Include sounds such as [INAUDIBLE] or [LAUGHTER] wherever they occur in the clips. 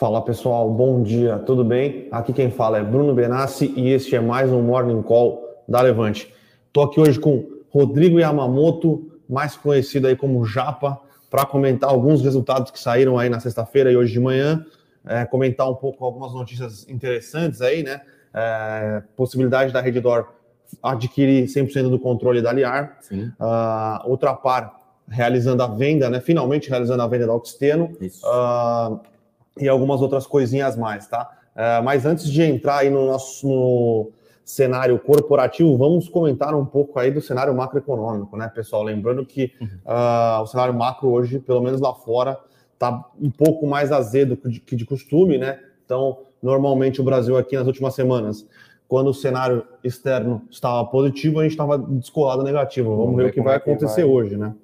Fala pessoal, bom dia, tudo bem? Aqui quem fala é Bruno Benassi e este é mais um Morning Call da Levante. Estou aqui hoje com Rodrigo Yamamoto, mais conhecido aí como Japa, para comentar alguns resultados que saíram aí na sexta-feira e hoje de manhã, é, comentar um pouco algumas notícias interessantes aí, né? É, possibilidade da Reddor adquirir 100% do controle da Liar, uh, outra par realizando a venda, né? Finalmente realizando a venda da Oxteno. Uh, e algumas outras coisinhas mais, tá? Uh, mas antes de entrar aí no nosso no cenário corporativo, vamos comentar um pouco aí do cenário macroeconômico, né, pessoal? Lembrando que uh, o cenário macro hoje, pelo menos lá fora, tá um pouco mais azedo que de, que de costume, né? Então, normalmente o Brasil aqui nas últimas semanas, quando o cenário externo estava positivo, a gente estava descolado negativo. Vamos, vamos ver, ver o que vai acontecer vai... hoje, né?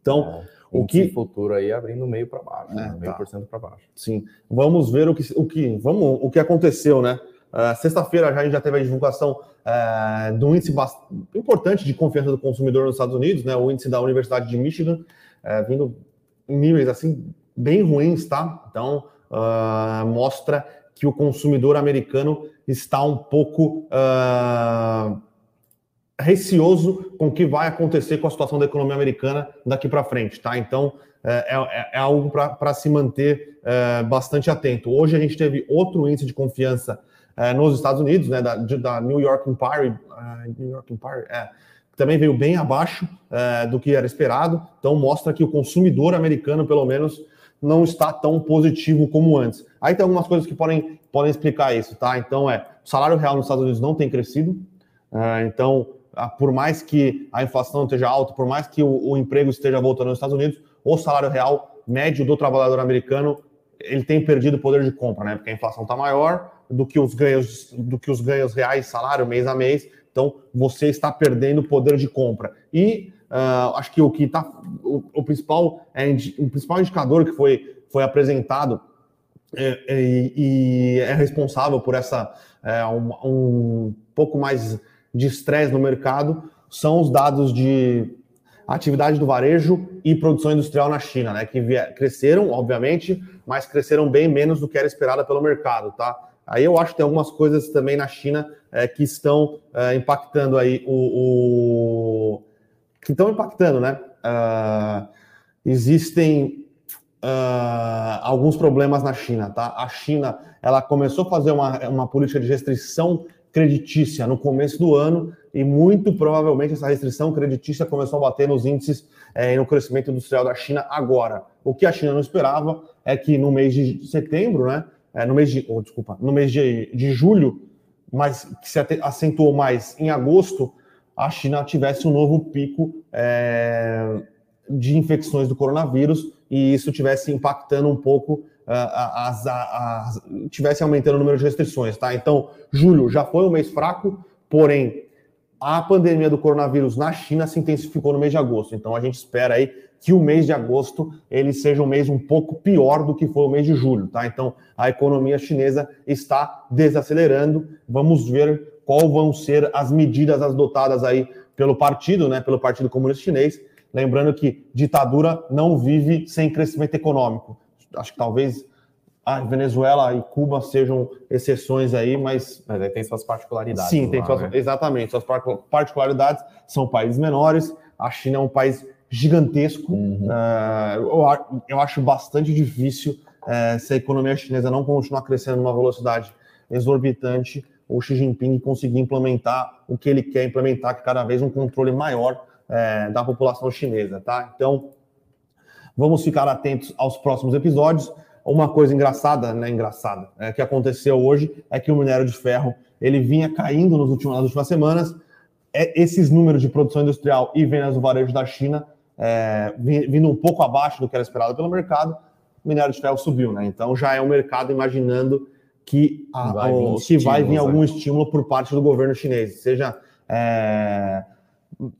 Então, é. O que futuro aí abrindo meio para baixo, é, né? meio tá. por cento para baixo. Sim. Vamos ver o que o que vamos o que aconteceu, né? Uh, Sexta-feira já a gente já teve a divulgação uh, do índice importante de confiança do consumidor nos Estados Unidos, né? O índice da Universidade de Michigan, uh, vindo em níveis assim bem ruins, tá? Então mostra que o consumidor americano está um pouco receoso com o que vai acontecer com a situação da economia americana daqui para frente, tá? Então é, é, é algo para se manter é, bastante atento. Hoje a gente teve outro índice de confiança é, nos Estados Unidos, né? Da, da New York Empire, uh, New York Empire, é, também veio bem abaixo é, do que era esperado. Então mostra que o consumidor americano, pelo menos, não está tão positivo como antes. Aí tem algumas coisas que podem, podem explicar isso, tá? Então é, o salário real nos Estados Unidos não tem crescido. então por mais que a inflação esteja alta, por mais que o, o, emprego esteja voltando nos Estados Unidos, o salário real médio do trabalhador americano ele tem perdido poder de compra, né? Porque a inflação está maior do que os ganhos do que os ganhos reais, salário mês a mês. Então você está perdendo poder de compra. E uh, acho que o que está o, o, principal é o principal indicador que foi foi apresentado é, é, e é responsável por essa é, um, um pouco mais de estresse no mercado são os dados de atividade do varejo e produção industrial na China, né? Que cresceram, obviamente, mas cresceram bem menos do que era esperado pelo mercado, tá? Aí eu acho que tem algumas coisas também na China é, que estão é, impactando aí o, o, que estão impactando, né? Uh, existem uh, alguns problemas na China, tá? A China ela começou a fazer uma, uma política de restrição creditícia no começo do ano e muito provavelmente essa restrição creditícia começou a bater nos índices é, no crescimento industrial da China agora. O que a China não esperava é que no mês de setembro, né, é, no mês de, oh, desculpa, no mês de, de julho, mas que se acentuou mais em agosto, a China tivesse um novo pico é, de infecções do coronavírus e isso tivesse impactando um pouco as, tivesse aumentando o número de restrições, tá? Então, julho já foi um mês fraco, porém a pandemia do coronavírus na China se intensificou no mês de agosto. Então, a gente espera aí que o mês de agosto ele seja um mês um pouco pior do que foi o mês de julho, tá? Então, a economia chinesa está desacelerando. Vamos ver qual vão ser as medidas adotadas aí pelo partido, né, pelo Partido Comunista Chinês. Lembrando que ditadura não vive sem crescimento econômico acho que talvez a Venezuela e Cuba sejam exceções aí, mas. Mas aí tem suas particularidades. Sim, tem lá, suas, né? exatamente. Suas particularidades são países menores. A China é um país gigantesco. Uhum. Uh, eu, eu, acho bastante difícil uh, se a economia chinesa não continuar crescendo numa velocidade exorbitante, o Xi Jinping conseguir implementar o que ele quer implementar, que é cada vez um controle maior uh, da população chinesa, tá? Então, Vamos ficar atentos aos próximos episódios. Uma coisa engraçada, né, engraçada, é, que aconteceu hoje é que o minério de ferro ele vinha caindo nos últimos, nas últimas semanas. É, esses números de produção industrial e vendas do varejo da China é, vindo um pouco abaixo do que era esperado pelo mercado, o minério de ferro subiu, né? Então já é o mercado imaginando que, a, vai, o, que vai vir algum né? estímulo por parte do governo chinês, seja é,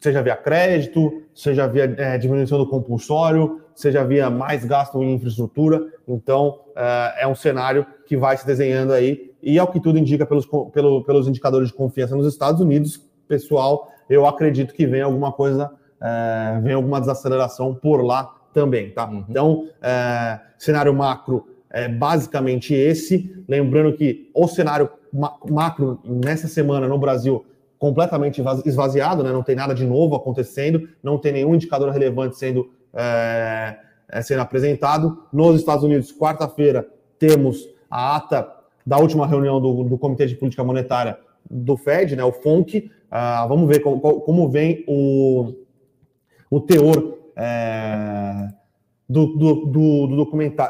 seja via crédito, seja via é, diminuição do compulsório, seja via mais gasto em infraestrutura. Então, é, é um cenário que vai se desenhando aí. E ao que tudo indica pelos, pelo, pelos indicadores de confiança nos Estados Unidos, pessoal, eu acredito que vem alguma coisa, é, vem alguma desaceleração por lá também, tá? Uhum. Então, é, cenário macro é basicamente esse. Lembrando que o cenário macro nessa semana no Brasil completamente esvaziado, né? não tem nada de novo acontecendo, não tem nenhum indicador relevante sendo, é, é sendo apresentado. Nos Estados Unidos, quarta-feira, temos a ata da última reunião do, do Comitê de Política Monetária do Fed, né, o FONC. Ah, vamos ver como, como vem o, o teor é, do, do, do,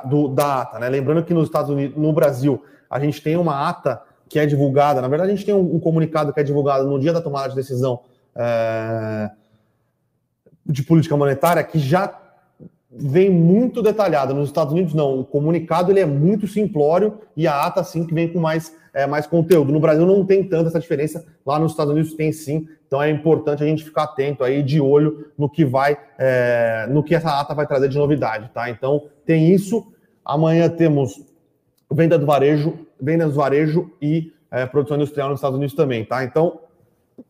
do da ata. Né? Lembrando que nos Estados Unidos, no Brasil, a gente tem uma ata que é divulgada, na verdade, a gente tem um, um comunicado que é divulgado no dia da tomada de decisão é, de política monetária, que já vem muito detalhada. Nos Estados Unidos, não. O comunicado ele é muito simplório e a ata, sim, que vem com mais, é, mais conteúdo. No Brasil não tem tanta essa diferença, lá nos Estados Unidos tem sim. Então é importante a gente ficar atento aí, de olho no que vai, é, no que essa ata vai trazer de novidade, tá? Então tem isso. Amanhã temos venda do varejo, venda do varejo e é, produção industrial nos Estados Unidos também, tá? Então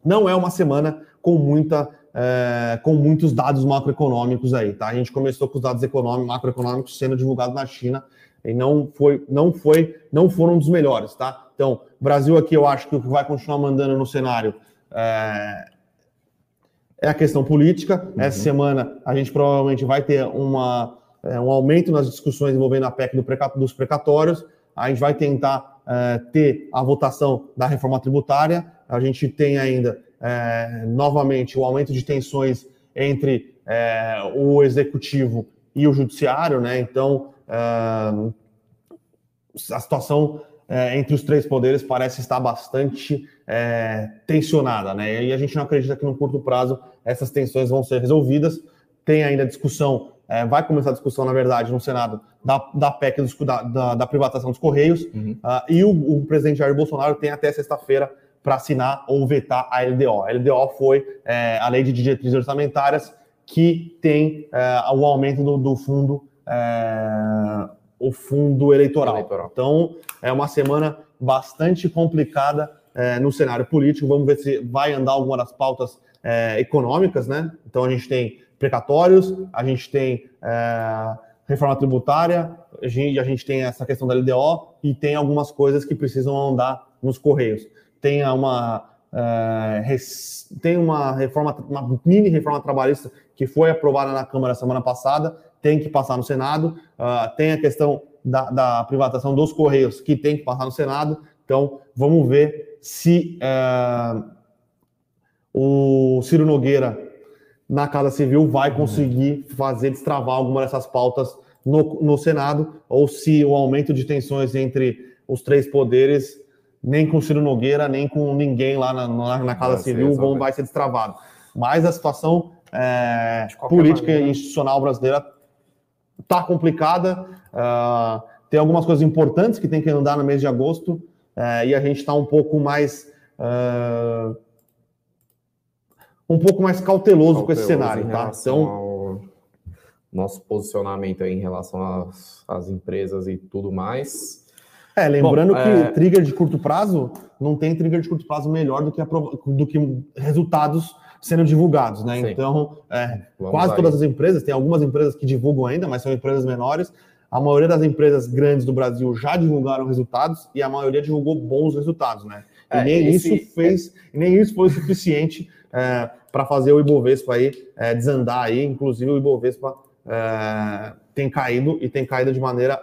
não é uma semana com muita é, com muitos dados macroeconômicos aí, tá? A gente começou com os dados econômicos, macroeconômicos sendo divulgados na China e não foi, não foi, não foram dos melhores, tá? Então, Brasil aqui eu acho que o que vai continuar mandando no cenário é, é a questão política. Uhum. Essa semana a gente provavelmente vai ter uma, é, um aumento nas discussões envolvendo a PEC do preca, dos precatórios. A gente vai tentar é, ter a votação da reforma tributária. A gente tem ainda é, novamente o aumento de tensões entre é, o executivo e o judiciário, né? Então é, a situação é, entre os três poderes parece estar bastante é, tensionada, né? E a gente não acredita que no curto prazo essas tensões vão ser resolvidas. Tem ainda discussão, é, vai começar a discussão, na verdade, no Senado da, da PEC dos, da, da, da, privatização dos Correios, uhum. uh, e o, o presidente Jair Bolsonaro tem até sexta-feira para assinar ou vetar a LDO. A LDO foi é, a Lei de Diretrizes Orçamentárias que tem é, o aumento do, do fundo é, o fundo eleitoral. eleitoral. Então é uma semana bastante complicada é, no cenário político. Vamos ver se vai andar alguma das pautas é, econômicas, né? Então a gente tem precatórios, a gente tem é, reforma tributária, a gente, a gente tem essa questão da LDO e tem algumas coisas que precisam andar nos correios tenha uma, uh, res, tem uma reforma, uma mini reforma trabalhista que foi aprovada na Câmara semana passada, tem que passar no Senado, uh, tem a questão da, da, privatização dos Correios, que tem que passar no Senado, então vamos ver se uh, o Ciro Nogueira na Casa Civil vai conseguir fazer destravar alguma dessas pautas no, no Senado, ou se o aumento de tensões entre os três poderes nem com Ciro Nogueira, nem com ninguém lá na, na, na Casa vai Civil vão, vai ser destravado. Mas a situação é, política maneira. e institucional brasileira está complicada. Uh, tem algumas coisas importantes que tem que andar no mês de agosto uh, e a gente está um pouco mais uh, um pouco mais cauteloso, cauteloso com esse cenário, tá? Então nosso posicionamento em relação às, às empresas e tudo mais é, lembrando Bom, que é... trigger de curto prazo não tem trigger de curto prazo melhor do que, do que resultados sendo divulgados, né? Sim. Então, é, quase aí. todas as empresas, tem algumas empresas que divulgam ainda, mas são empresas menores. A maioria das empresas grandes do Brasil já divulgaram resultados e a maioria divulgou bons resultados, né? E é, nem esse... isso fez, nem isso foi suficiente é, para fazer o Ibovespa aí é, desandar aí. Inclusive o Ibovespa tem caído e tem caído de maneira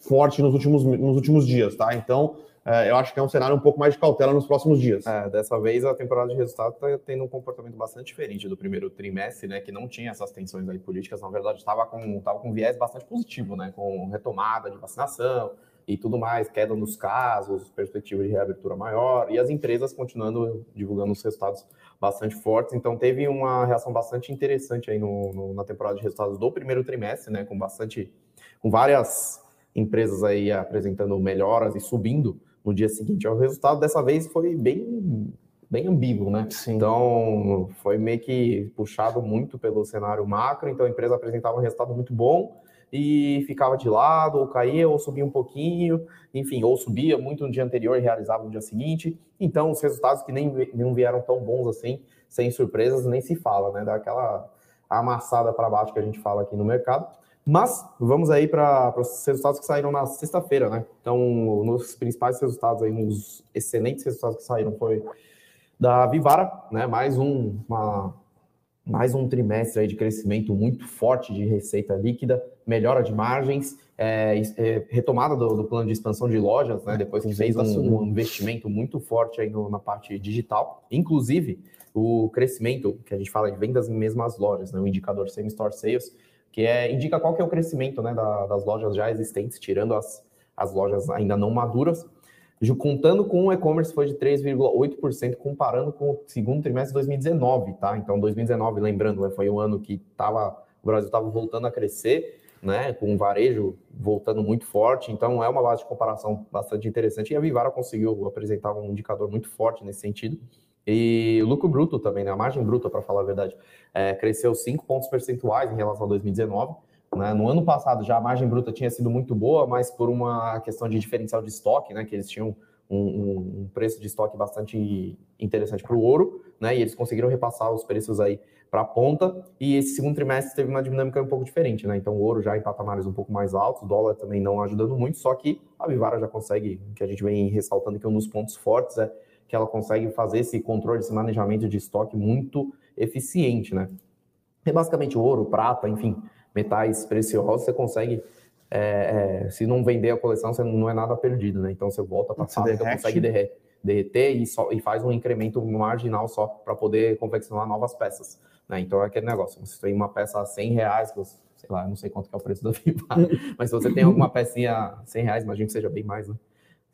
forte nos últimos, nos últimos dias, tá? Então, é, eu acho que é um cenário um pouco mais de cautela nos próximos dias. É, dessa vez a temporada de resultado está tendo um comportamento bastante diferente do primeiro trimestre, né? Que não tinha essas tensões aí políticas, na verdade estava com, tava com viés bastante positivo, né? Com retomada de vacinação e tudo mais, queda nos casos, perspectiva de reabertura maior, e as empresas continuando divulgando os resultados bastante fortes. Então teve uma reação bastante interessante aí no, no na temporada de resultados do primeiro trimestre, né? Com bastante. com várias empresas aí apresentando melhoras e subindo no dia seguinte ao resultado, dessa vez foi bem bem ambíguo, né? Sim. Então, foi meio que puxado muito pelo cenário macro, então a empresa apresentava um resultado muito bom e ficava de lado, ou caía, ou subia um pouquinho, enfim, ou subia muito no dia anterior e realizava no dia seguinte. Então, os resultados que nem não vieram tão bons assim, sem surpresas, nem se fala, né? Daquela amassada para baixo que a gente fala aqui no mercado. Mas vamos aí para os resultados que saíram na sexta-feira, né? Então, nos principais resultados aí, nos excelentes resultados que saíram foi da Vivara, né? Mais um, uma, mais um trimestre aí de crescimento muito forte de receita líquida, melhora de margens, é, é, retomada do, do, plano de expansão de lojas, né? Depois que fez um, um, investimento muito forte aí no, na parte digital, inclusive o crescimento que a gente fala de vendas em mesmas lojas, né? O indicador same store sales que é, indica qual que é o crescimento né, da, das lojas já existentes, tirando as, as lojas ainda não maduras. Contando com o e-commerce foi de 3,8%, comparando com o segundo trimestre de 2019, tá? Então, 2019, lembrando, né, foi o ano que tava, o Brasil estava voltando a crescer, né? Com o varejo voltando muito forte. Então, é uma base de comparação bastante interessante. E a Vivara conseguiu apresentar um indicador muito forte nesse sentido. E o lucro bruto também, né? A margem bruta, para falar a verdade, é, cresceu 5 pontos percentuais em relação a 2019. Né? No ano passado já a margem bruta tinha sido muito boa, mas por uma questão de diferencial de estoque, né? Que eles tinham um, um preço de estoque bastante interessante para o ouro, né? E eles conseguiram repassar os preços aí para a ponta. E esse segundo trimestre teve uma dinâmica um pouco diferente, né? Então o ouro já em patamares um pouco mais altos, o dólar também não ajudando muito, só que a Vivara já consegue, que a gente vem ressaltando que um dos pontos fortes é que ela consegue fazer esse controle, esse manejamento de estoque muito eficiente, né? É basicamente ouro, prata, enfim, metais preciosos, você consegue, é, é, se não vender a coleção, você não é nada perdido, né? Então você volta para a fábrica, consegue derreter, derreter e, só, e faz um incremento marginal só para poder confeccionar novas peças, né? Então é aquele negócio, você tem uma peça a 100 reais, sei lá, não sei quanto é o preço da Viva, [LAUGHS] mas se você tem alguma pecinha a 100 reais, imagino que seja bem mais, né?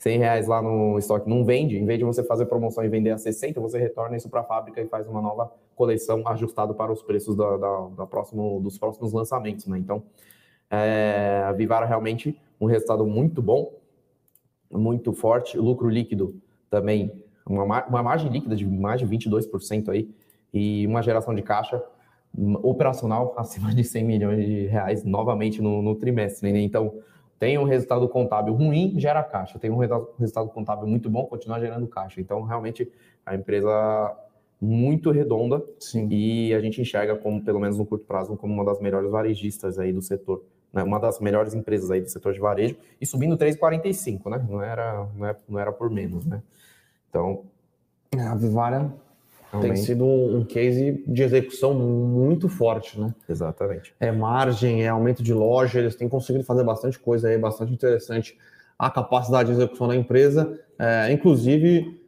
100 reais lá no estoque não vende, em vez de você fazer promoção e vender a 60, você retorna isso para a fábrica e faz uma nova coleção ajustada para os preços da, da, da próximo, dos próximos lançamentos. Né? Então, é, a Vivara realmente um resultado muito bom, muito forte, lucro líquido também, uma, uma margem líquida de mais de 22% aí, e uma geração de caixa operacional [LAUGHS] acima de 100 milhões de reais novamente no, no trimestre. Né? Então, tem um resultado contábil ruim, gera caixa. Tem um resultado contábil muito bom, continua gerando caixa. Então, realmente, a empresa muito redonda Sim. e a gente enxerga como, pelo menos no curto prazo, como uma das melhores varejistas aí do setor. Né? Uma das melhores empresas aí do setor de varejo e subindo 3,45, né? Não era, não, era, não era por menos, né? Então... A Vivara tem sido um case de execução muito forte, né? Exatamente. É margem, é aumento de loja, eles têm conseguido fazer bastante coisa aí, bastante interessante. A capacidade de execução da empresa, é, inclusive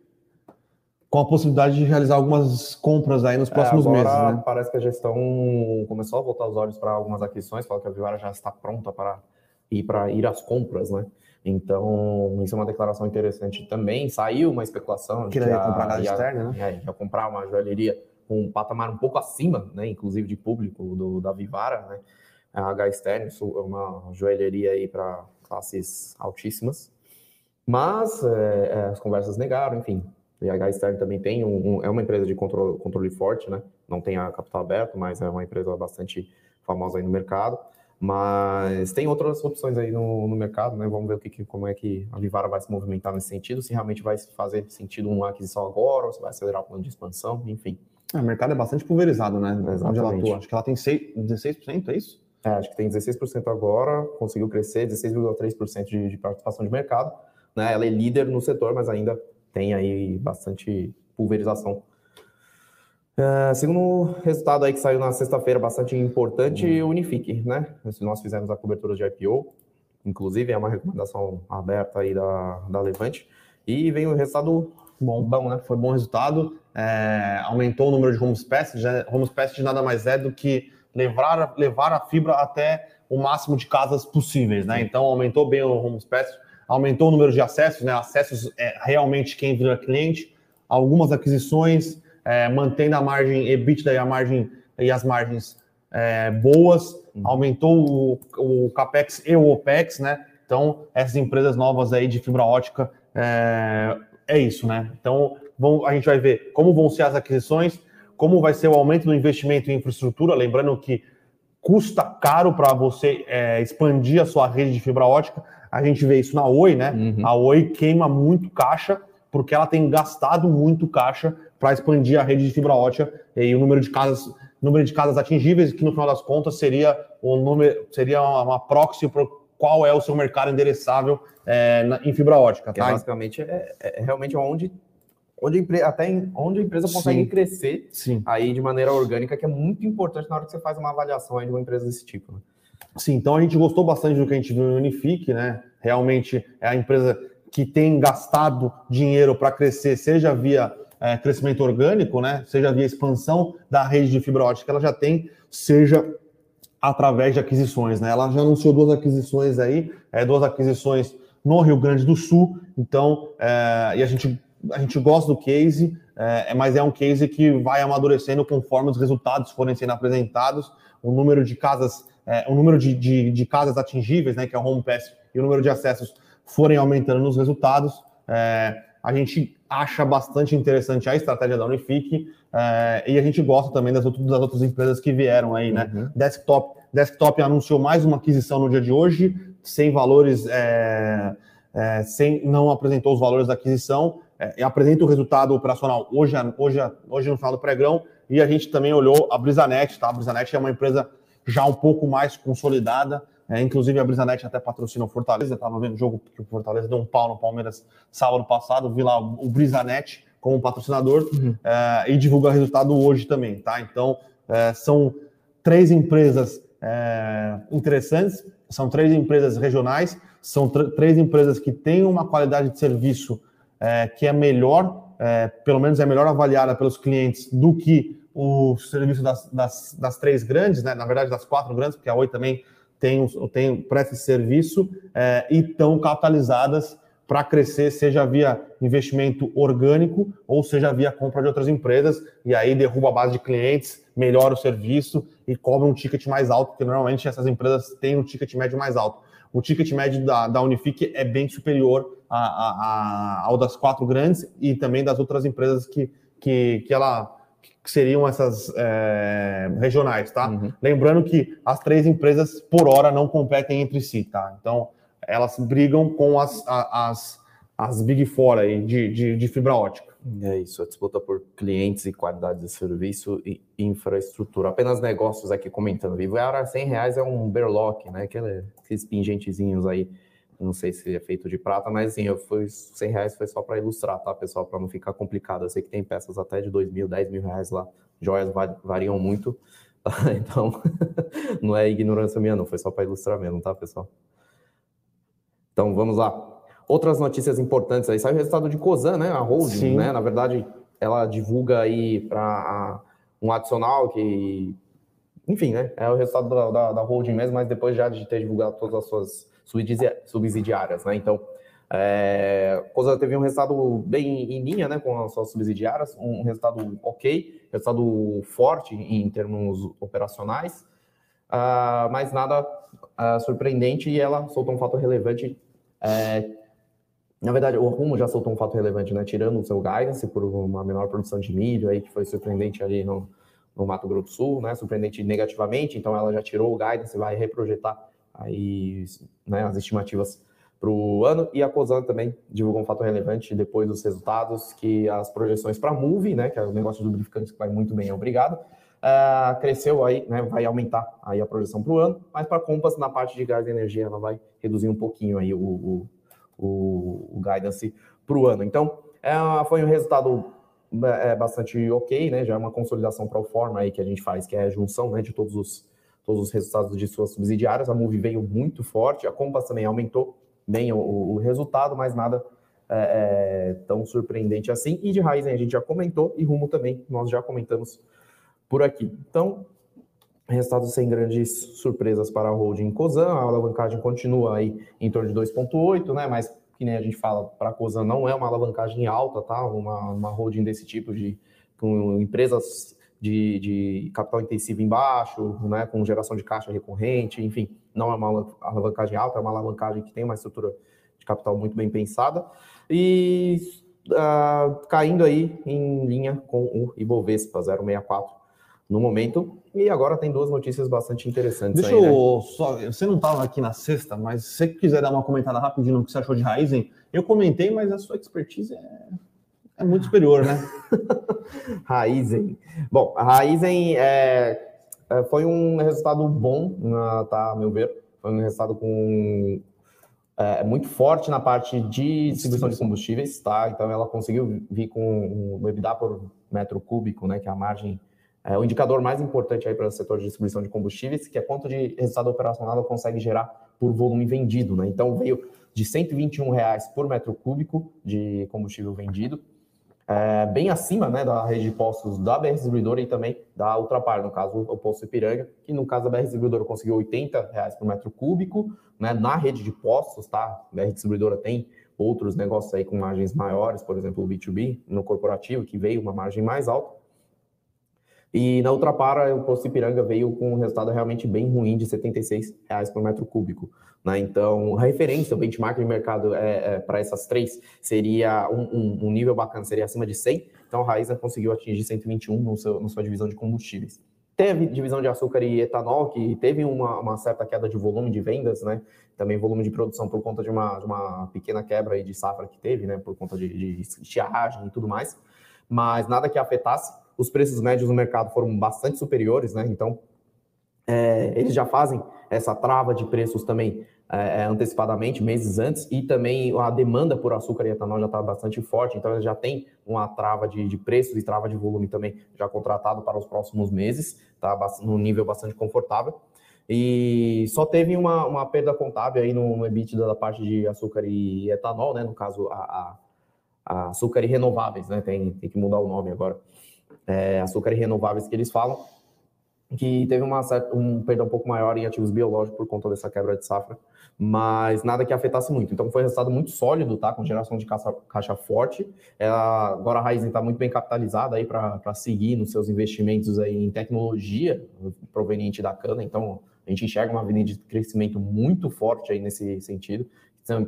com a possibilidade de realizar algumas compras aí nos é, próximos é, agora meses. Né? Parece que a gestão começou a voltar os olhos para algumas aquisições, fala que a Vivara já está pronta para ir para ir às compras, né? Então, isso é uma declaração interessante também. Saiu uma especulação que ia comprar casa externa, né? É, ia comprar uma joalheria com um patamar um pouco acima, né, inclusive de público do, da Vivara, né? A H é uma joalheria aí para classes altíssimas. Mas é, é, as conversas negaram, enfim. E a H também tem um, um, é uma empresa de controle, controle forte, né? Não tem a capital aberto, mas é uma empresa bastante famosa aí no mercado. Mas tem outras opções aí no, no mercado, né? Vamos ver o que, como é que a Vivara vai se movimentar nesse sentido, se realmente vai fazer sentido uma aquisição agora, ou se vai acelerar o plano de expansão, enfim. É, o mercado é bastante pulverizado, né? Exatamente. Onde ela atua. Acho que ela tem 6, 16%, é isso? É, acho que tem 16% agora, conseguiu crescer, 16,3% de, de participação de mercado. Né? Ela é líder no setor, mas ainda tem aí bastante pulverização Uh, segundo resultado aí que saiu na sexta-feira, bastante importante, uhum. Unifique, né? Nós fizemos a cobertura de IPO, inclusive é uma recomendação aberta aí da, da Levante, e veio um resultado bom, bom né? Foi bom resultado, é, aumentou o número de homes passed, homes passed nada mais é do que levar, levar a fibra até o máximo de casas possíveis, né? Então aumentou bem o homes passed, aumentou o número de acessos, né? Acessos é realmente quem vira cliente, algumas aquisições, é, mantendo a margem EBITDA e a margem e as margens é, boas, uhum. aumentou o, o, capex e o opex, né? Então essas empresas novas aí de fibra ótica é, é isso, né? Então vão, a gente vai ver como vão ser as aquisições, como vai ser o aumento do investimento em infraestrutura, lembrando que custa caro para você é, expandir a sua rede de fibra ótica. A gente vê isso na Oi, né? Uhum. A Oi queima muito caixa porque ela tem gastado muito caixa para expandir a rede de fibra ótica e o número de casas número de casas atingíveis, que no final das contas seria o número, seria uma, uma proxy para qual é o seu mercado endereçável é, na, em fibra ótica. Tá? basicamente é, é, realmente onde, onde a empresa, até em, onde a empresa consegue Sim. crescer Sim. aí de maneira orgânica, que é muito importante na hora que você faz uma avaliação aí de uma empresa desse tipo. Né? Sim, então a gente gostou bastante do que a gente viu no Unifique, né? Realmente é a empresa que tem gastado dinheiro para crescer, seja via é, crescimento orgânico, né? Seja via expansão da rede de fibra ótica, ela já tem, seja através de aquisições, né? Ela já anunciou duas aquisições aí, é, duas aquisições no Rio Grande do Sul, então, é, e a gente, a gente gosta do case, é, mas é um case que vai amadurecendo conforme os resultados forem sendo apresentados, o número de casas, é, o número de, de, de, casas atingíveis, né, que é o Home Pass, e o número de acessos forem aumentando nos resultados, é, a gente acha bastante interessante a estratégia da Unifique é, e a gente gosta também das, outras, das outras empresas que vieram aí, né? Uhum. Desktop, Desktop anunciou mais uma aquisição no dia de hoje, sem valores, é, é, sem, não apresentou os valores da aquisição, apresenta o resultado operacional hoje, hoje, hoje no final do pregão, e a gente também olhou a Brisanet, tá? A Brisanet é uma empresa já um pouco mais consolidada, é, inclusive a Brisanet até patrocina o Fortaleza. Estava vendo o jogo que o Fortaleza deu um pau no Palmeiras sábado passado. Vi lá o Brisanet como patrocinador uhum. é, e divulga o resultado hoje também, tá? Então é, são três empresas é, interessantes, são três empresas regionais, são três empresas que têm uma qualidade de serviço é, que é melhor, é, pelo menos é melhor avaliada pelos clientes do que o serviço das, das, das, três grandes, né? Na verdade, das quatro grandes, porque a Oi também tem, tem presta esse serviço é, e estão capitalizadas para crescer, seja via investimento orgânico ou seja via compra de outras empresas, e aí derruba a base de clientes, melhora o serviço e cobra um ticket mais alto, porque normalmente essas empresas têm um ticket médio mais alto. O ticket médio da, da Unifique é bem superior a, a, a, ao das quatro grandes e também das outras empresas que, que, que ela que seriam essas é, regionais, tá? Uhum. Lembrando que as três empresas por hora não competem entre si, tá? Então elas brigam com as, as, as Big Four aí de, de, de fibra ótica. É isso, a disputa por clientes e qualidade de serviço e infraestrutura. Apenas negócios aqui comentando. Vivo era 100 reais é um berlock, né? Aquele, aqueles pingentezinhos aí. Não sei se é feito de prata, mas sim, eu fui 100 reais foi só para ilustrar, tá, pessoal? Para não ficar complicado. Eu sei que tem peças até de 2 mil, 10 mil reais lá. Joias variam muito. [LAUGHS] Então, [LAUGHS] não é ignorância minha, não. Foi só para ilustrar mesmo, tá, pessoal? Então, vamos lá. Outras notícias importantes aí. Saiu o resultado de Cosan, né? A holding, Sim. né? Na verdade, ela divulga aí para um adicional que... Enfim, né? É o resultado da, da, da holding mesmo, mas depois já de ter divulgado todas as suas subsidiárias, né? Então, é, Coisa teve um resultado bem em linha, né, com as suas subsidiárias, um resultado ok, resultado forte em termos operacionais, uh, mas nada uh, surpreendente e ela soltou um fato relevante. É, na verdade, o Rumo já soltou um fato relevante, né, tirando o seu guidance por uma menor produção de milho aí que foi surpreendente ali no, no Mato Grosso do Sul, né, surpreendente negativamente, então ela já tirou o guidance e vai reprojetar aí, né, as estimativas para o ano. E a COSAN também divulgou um fato relevante depois dos resultados, que as projeções para a Move, né, que é o negócio de lubrificantes que vai muito bem, obrigado, uh, cresceu aí, né, vai aumentar aí a projeção para o ano, mas para a Compass, na parte de gás e energia, ela vai reduzir um pouquinho aí o, o, o, o guidance para o ano. Então, é, foi um resultado é, bastante ok, né, já é uma consolidação para o forma aí que a gente faz, que é a junção né, de todos os todos os resultados de suas subsidiárias. A Move veio muito forte, a Compass também aumentou bem o, o resultado, mas nada é, é, tão surpreendente assim. E de Ryzen a gente já comentou, e Rumo também, nós já comentamos por aqui. Então, resultados sem grandes surpresas para a holding Cosan, a alavancagem continua aí em torno de 2,8, né? Mas que nem a gente fala, para a Cosan não é uma alavancagem alta, tá? Uma, uma holding desse tipo de com empresas de, de capital intensivo embaixo, né, com geração de caixa recorrente, enfim, não é uma alavancagem alta, é uma alavancagem que tem uma estrutura de capital muito bem pensada e uh, caindo aí em linha com o Ibovespa 064 no momento. E agora tem duas notícias bastante interessantes. Deixa aí, eu né? só. Você não estava aqui na sexta, mas se você quiser dar uma comentada rapidinho no que você achou de Raizen, eu comentei, mas a sua expertise é É muito superior, né? [LAUGHS] Raizen. Bom, a Raizen é, é, foi um resultado bom, tá, a meu ver. Foi um resultado com é, muito forte na parte de distribuição de combustíveis, tá? Então ela conseguiu vir com um EBITDA por metro cúbico, né? Que é a margem, é o indicador mais importante aí para o setor de distribuição de combustíveis, que é quanto de resultado operacional ela consegue gerar por volume vendido, né? Então veio de 121 reais por metro cúbico de combustível vendido é, bem acima né, da rede de postos da BR Distribuidora e também da Ultrapar, no caso o posto Ipiranga, que no caso da BR Distribuidora conseguiu 80 reais por metro cúbico, né, na rede de postos, tá? A BR Distribuidora tem outros negócios aí com margens maiores, por exemplo, o B2B no corporativo, que veio uma margem mais alta. E na Ultrapara, o posto Ipiranga veio com um resultado realmente bem ruim de 76 reais por metro cúbico. Né? Então, a referência, o benchmark de mercado é, é para essas três seria um, um, um, nível bacana, seria acima de 100. Então, a Raiza conseguiu atingir 121 no seu, na sua divisão de combustíveis. Teve divisão de açúcar e etanol, que teve uma, uma, certa queda de volume de vendas, né? Também volume de produção por conta de uma, de uma pequena quebra de safra que teve, né? Por conta de, de estiagem e tudo mais. Mas nada que afetasse. Os preços médios no mercado foram bastante superiores, né? Então, é, eles já fazem essa trava de preços também é, é, antecipadamente, meses antes, e também a demanda por açúcar e etanol já está bastante forte, então já tem uma trava de, de preços e trava de volume também já contratado para os próximos meses, está num nível bastante confortável. E só teve uma, uma perda contábil aí no, no EBITDA da parte de açúcar e etanol, né? No caso, a, a, a açúcar e renováveis, né? Tem, tem que mudar o nome agora. É, açúcar e renováveis que eles falam que teve uma um perdão um pouco maior em ativos biológicos por conta dessa quebra de safra, mas nada que afetasse muito. Então foi um resultado muito sólido, tá? Com geração de caixa, caixa forte. Ela, agora a Raizen está muito bem capitalizada aí para seguir nos seus investimentos aí em tecnologia proveniente da cana. Então a gente enxerga uma avenida de crescimento muito forte aí nesse sentido.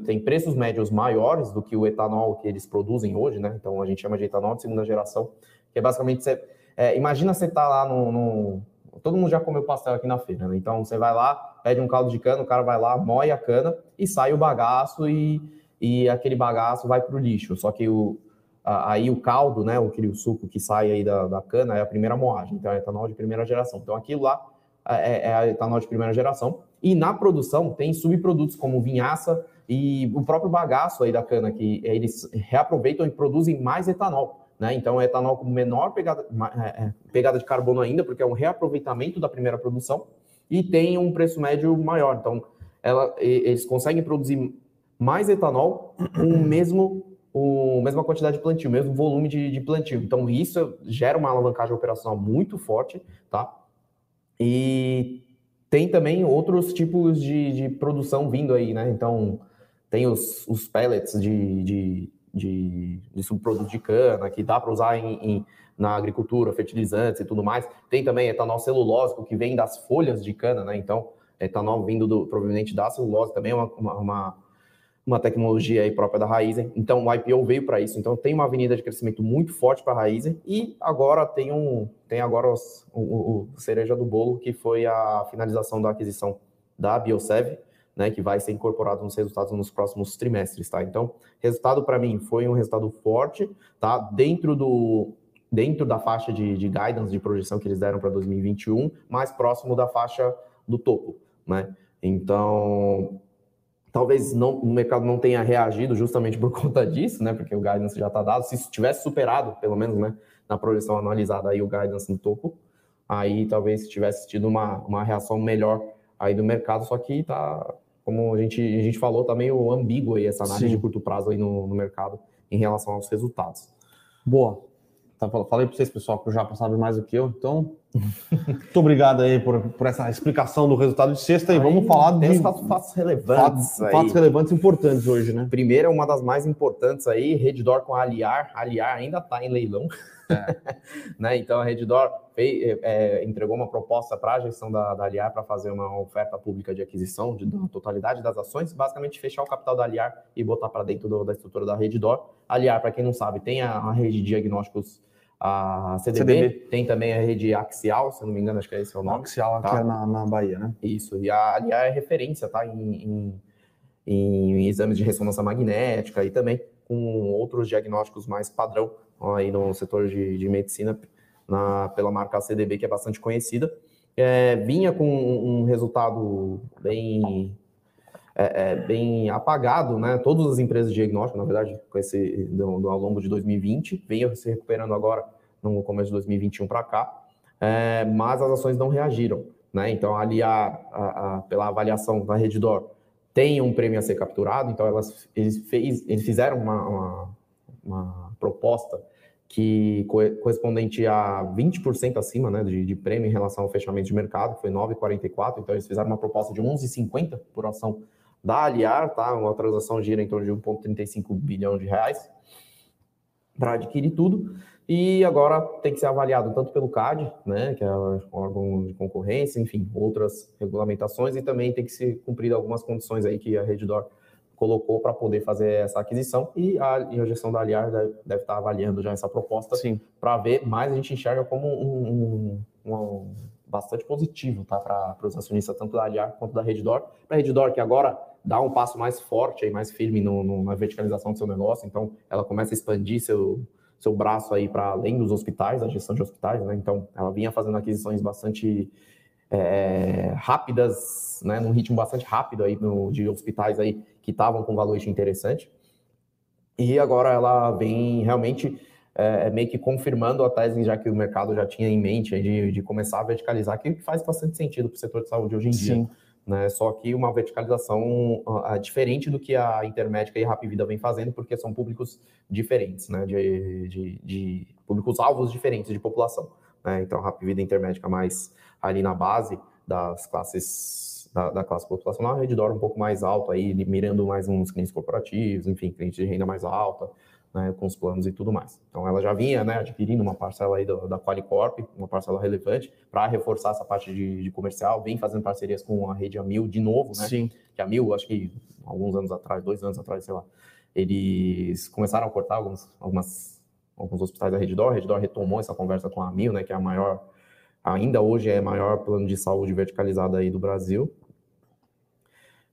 Tem preços médios maiores do que o etanol que eles produzem hoje, né? Então a gente chama de etanol de segunda geração, que é basicamente você, é, imagina você tá lá no, no Todo mundo já comeu pastel aqui na feira, né? Então você vai lá, pede um caldo de cana, o cara vai lá, moe a cana e sai o bagaço e, e aquele bagaço vai para o lixo. Só que o, aí o caldo, né? Aquele suco que sai aí da, da cana é a primeira moagem, então é etanol de primeira geração. Então aquilo lá é, é a etanol de primeira geração. E na produção tem subprodutos como vinhaça e o próprio bagaço aí da cana, que eles reaproveitam e produzem mais etanol. Né? Então, é etanol com menor pegada, é, é, pegada de carbono ainda, porque é um reaproveitamento da primeira produção, e tem um preço médio maior. Então, ela, eles conseguem produzir mais etanol com o mesmo o mesma quantidade de plantio, mesmo volume de, de, plantio. Então, isso gera uma alavancagem operacional muito forte, tá? E tem também outros tipos de, de produção vindo aí, né? Então, tem os, os pellets de, de de, de subproduto de cana, que dá para usar em, em, na agricultura, fertilizantes e tudo mais. Tem também etanol celulósico, que vem das folhas de cana, né? Então, etanol vindo do, provavelmente da celulose também é uma, uma, uma, tecnologia aí própria da Raizen. Então, o IPO veio para isso. Então, tem uma avenida de crescimento muito forte para a Raizen e agora tem um tem agora os, o, o, o cereja do bolo, que foi a finalização da aquisição da Biosev, né, que vai ser incorporado nos resultados nos próximos trimestres, tá? Então, resultado para mim foi um resultado forte, tá? Dentro do dentro da faixa de, de guidance de projeção que eles deram para 2021, mais próximo da faixa do topo, né? Então, talvez não, o mercado não tenha reagido justamente por [LAUGHS] conta disso, né? Porque o guidance já está dado. Se tivesse superado, pelo menos, né, na projeção analisada aí o guidance no topo, aí talvez tivesse tido uma, uma reação melhor aí do mercado, só que tá como a gente, a gente falou, tá meio ambíguo aí essa análise Sim. de curto prazo aí no, no, mercado em relação aos resultados. Boa. Tá, falei para vocês, pessoal, que eu já passaram mais do que eu, então [LAUGHS] muito obrigado aí por, por essa explicação do resultado de sexta aí, e vamos falar de fatos, fatos relevantes. Fatos, fatos, relevantes importantes hoje, né? Primeiro, uma das mais importantes aí, Reddor com a Aliar. A Aliar ainda está em leilão. É. [LAUGHS] né? Então a Reddor é, é, entregou uma proposta para a gestão da, da Aliar para fazer uma oferta pública de aquisição de, da totalidade das ações, basicamente fechar o capital da Aliar e botar para dentro do, da estrutura da Reddor. Aliar, para quem não sabe, tem a, a, rede de diagnósticos a CDB, CDB, tem também a rede Axial, se não me engano, acho que é esse o nome. Axial tá? aqui é na, na Bahia, né? Isso, e a Aliar é referência, tá? em, em, em exames de ressonância magnética e também com outros diagnósticos mais padrão aí no setor de, de medicina na, pela marca CDB, que é bastante conhecida. É, vinha com um resultado bem é, é, bem apagado, né? Todas as empresas de diagnóstico, na verdade, com esse do, do, ao longo de 2020, vinha se recuperando agora no começo de 2021 para cá, é, mas as ações não reagiram, né? Então ali a, a, a, pela avaliação da Redditor tem um prêmio a ser capturado, então elas eles, fez, eles fizeram uma, uma, uma proposta que correspondente a 20% acima né, de, de, prêmio em relação ao fechamento de mercado, que foi 9,44, então eles fizeram uma proposta de 11,50 por ação da Aliar, tá? Uma transação gira em torno de 1,35 bilhão de reais para adquirir tudo. E agora tem que ser avaliado tanto pelo CAD, né, que é o órgão de concorrência, enfim, outras regulamentações, e também tem que ser cumprido algumas condições aí que a Reddor colocou para poder fazer essa aquisição e a, e a gestão da Aliar deve, deve, estar avaliando já essa proposta para ver, mas a gente enxerga como um, um, um bastante positivo tá, para os acionistas, tanto da Aliar quanto da Reddor. Para a Reddor, que agora dá um passo mais forte e mais firme no, no, na verticalização do seu negócio, então ela começa a expandir seu, seu braço aí para além dos hospitais, a gestão de hospitais, né? Então ela vinha fazendo aquisições bastante é, rápidas, né, num ritmo bastante rápido aí no, de hospitais aí que estavam com valuation interessante. E agora ela vem realmente é, é, meio que confirmando a tese já que o mercado já tinha em mente de, de começar a verticalizar, que faz bastante sentido para o setor de saúde hoje em dia. Sim. Né? Só que uma verticalização uh, diferente do que a Intermédica e a Rapvida vem fazendo, porque são públicos diferentes, né? de, de, de públicos-alvos diferentes de população. Né? Então, a Rapvida Intermédica mais ali na base das classes da, da classe populacional, a Reddor um pouco mais alto, aí, mirando mais uns clientes corporativos, enfim, clientes de renda mais alta, né, com os planos e tudo mais. Então ela já vinha né, adquirindo uma parcela aí do, da Qualicorp, uma parcela relevante, para reforçar essa parte de, de, comercial, vem fazendo parcerias com a rede Amil de novo, né? Sim. Que a Amil, acho que alguns anos atrás, dois anos atrás, sei lá, eles começaram a cortar alguns, algumas, alguns hospitais da Reddor, a Reddor retomou essa conversa com a Amil, né, que é a maior, ainda hoje é a maior plano de saúde verticalizado aí do Brasil.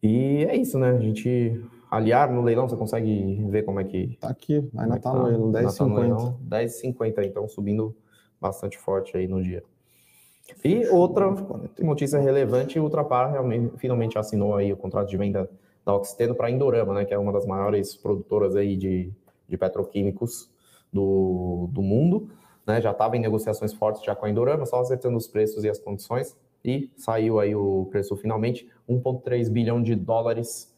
E é isso, né? A gente aliar no leilão, você consegue ver como é que. Tá aqui, ainda é tá, tá no leilão, 10,50. Tá 10,50, então subindo bastante forte aí no dia. E outra notícia relevante, o Ultrapar realmente, finalmente assinou aí o contrato de venda da Oxiteno para a Indorama, né, que é uma das maiores produtoras aí de, de petroquímicos do, do mundo. Né, já estava em negociações fortes já com a Indorama, só acertando os preços e as condições. E saiu aí o preço finalmente, 1,3 bilhão de dólares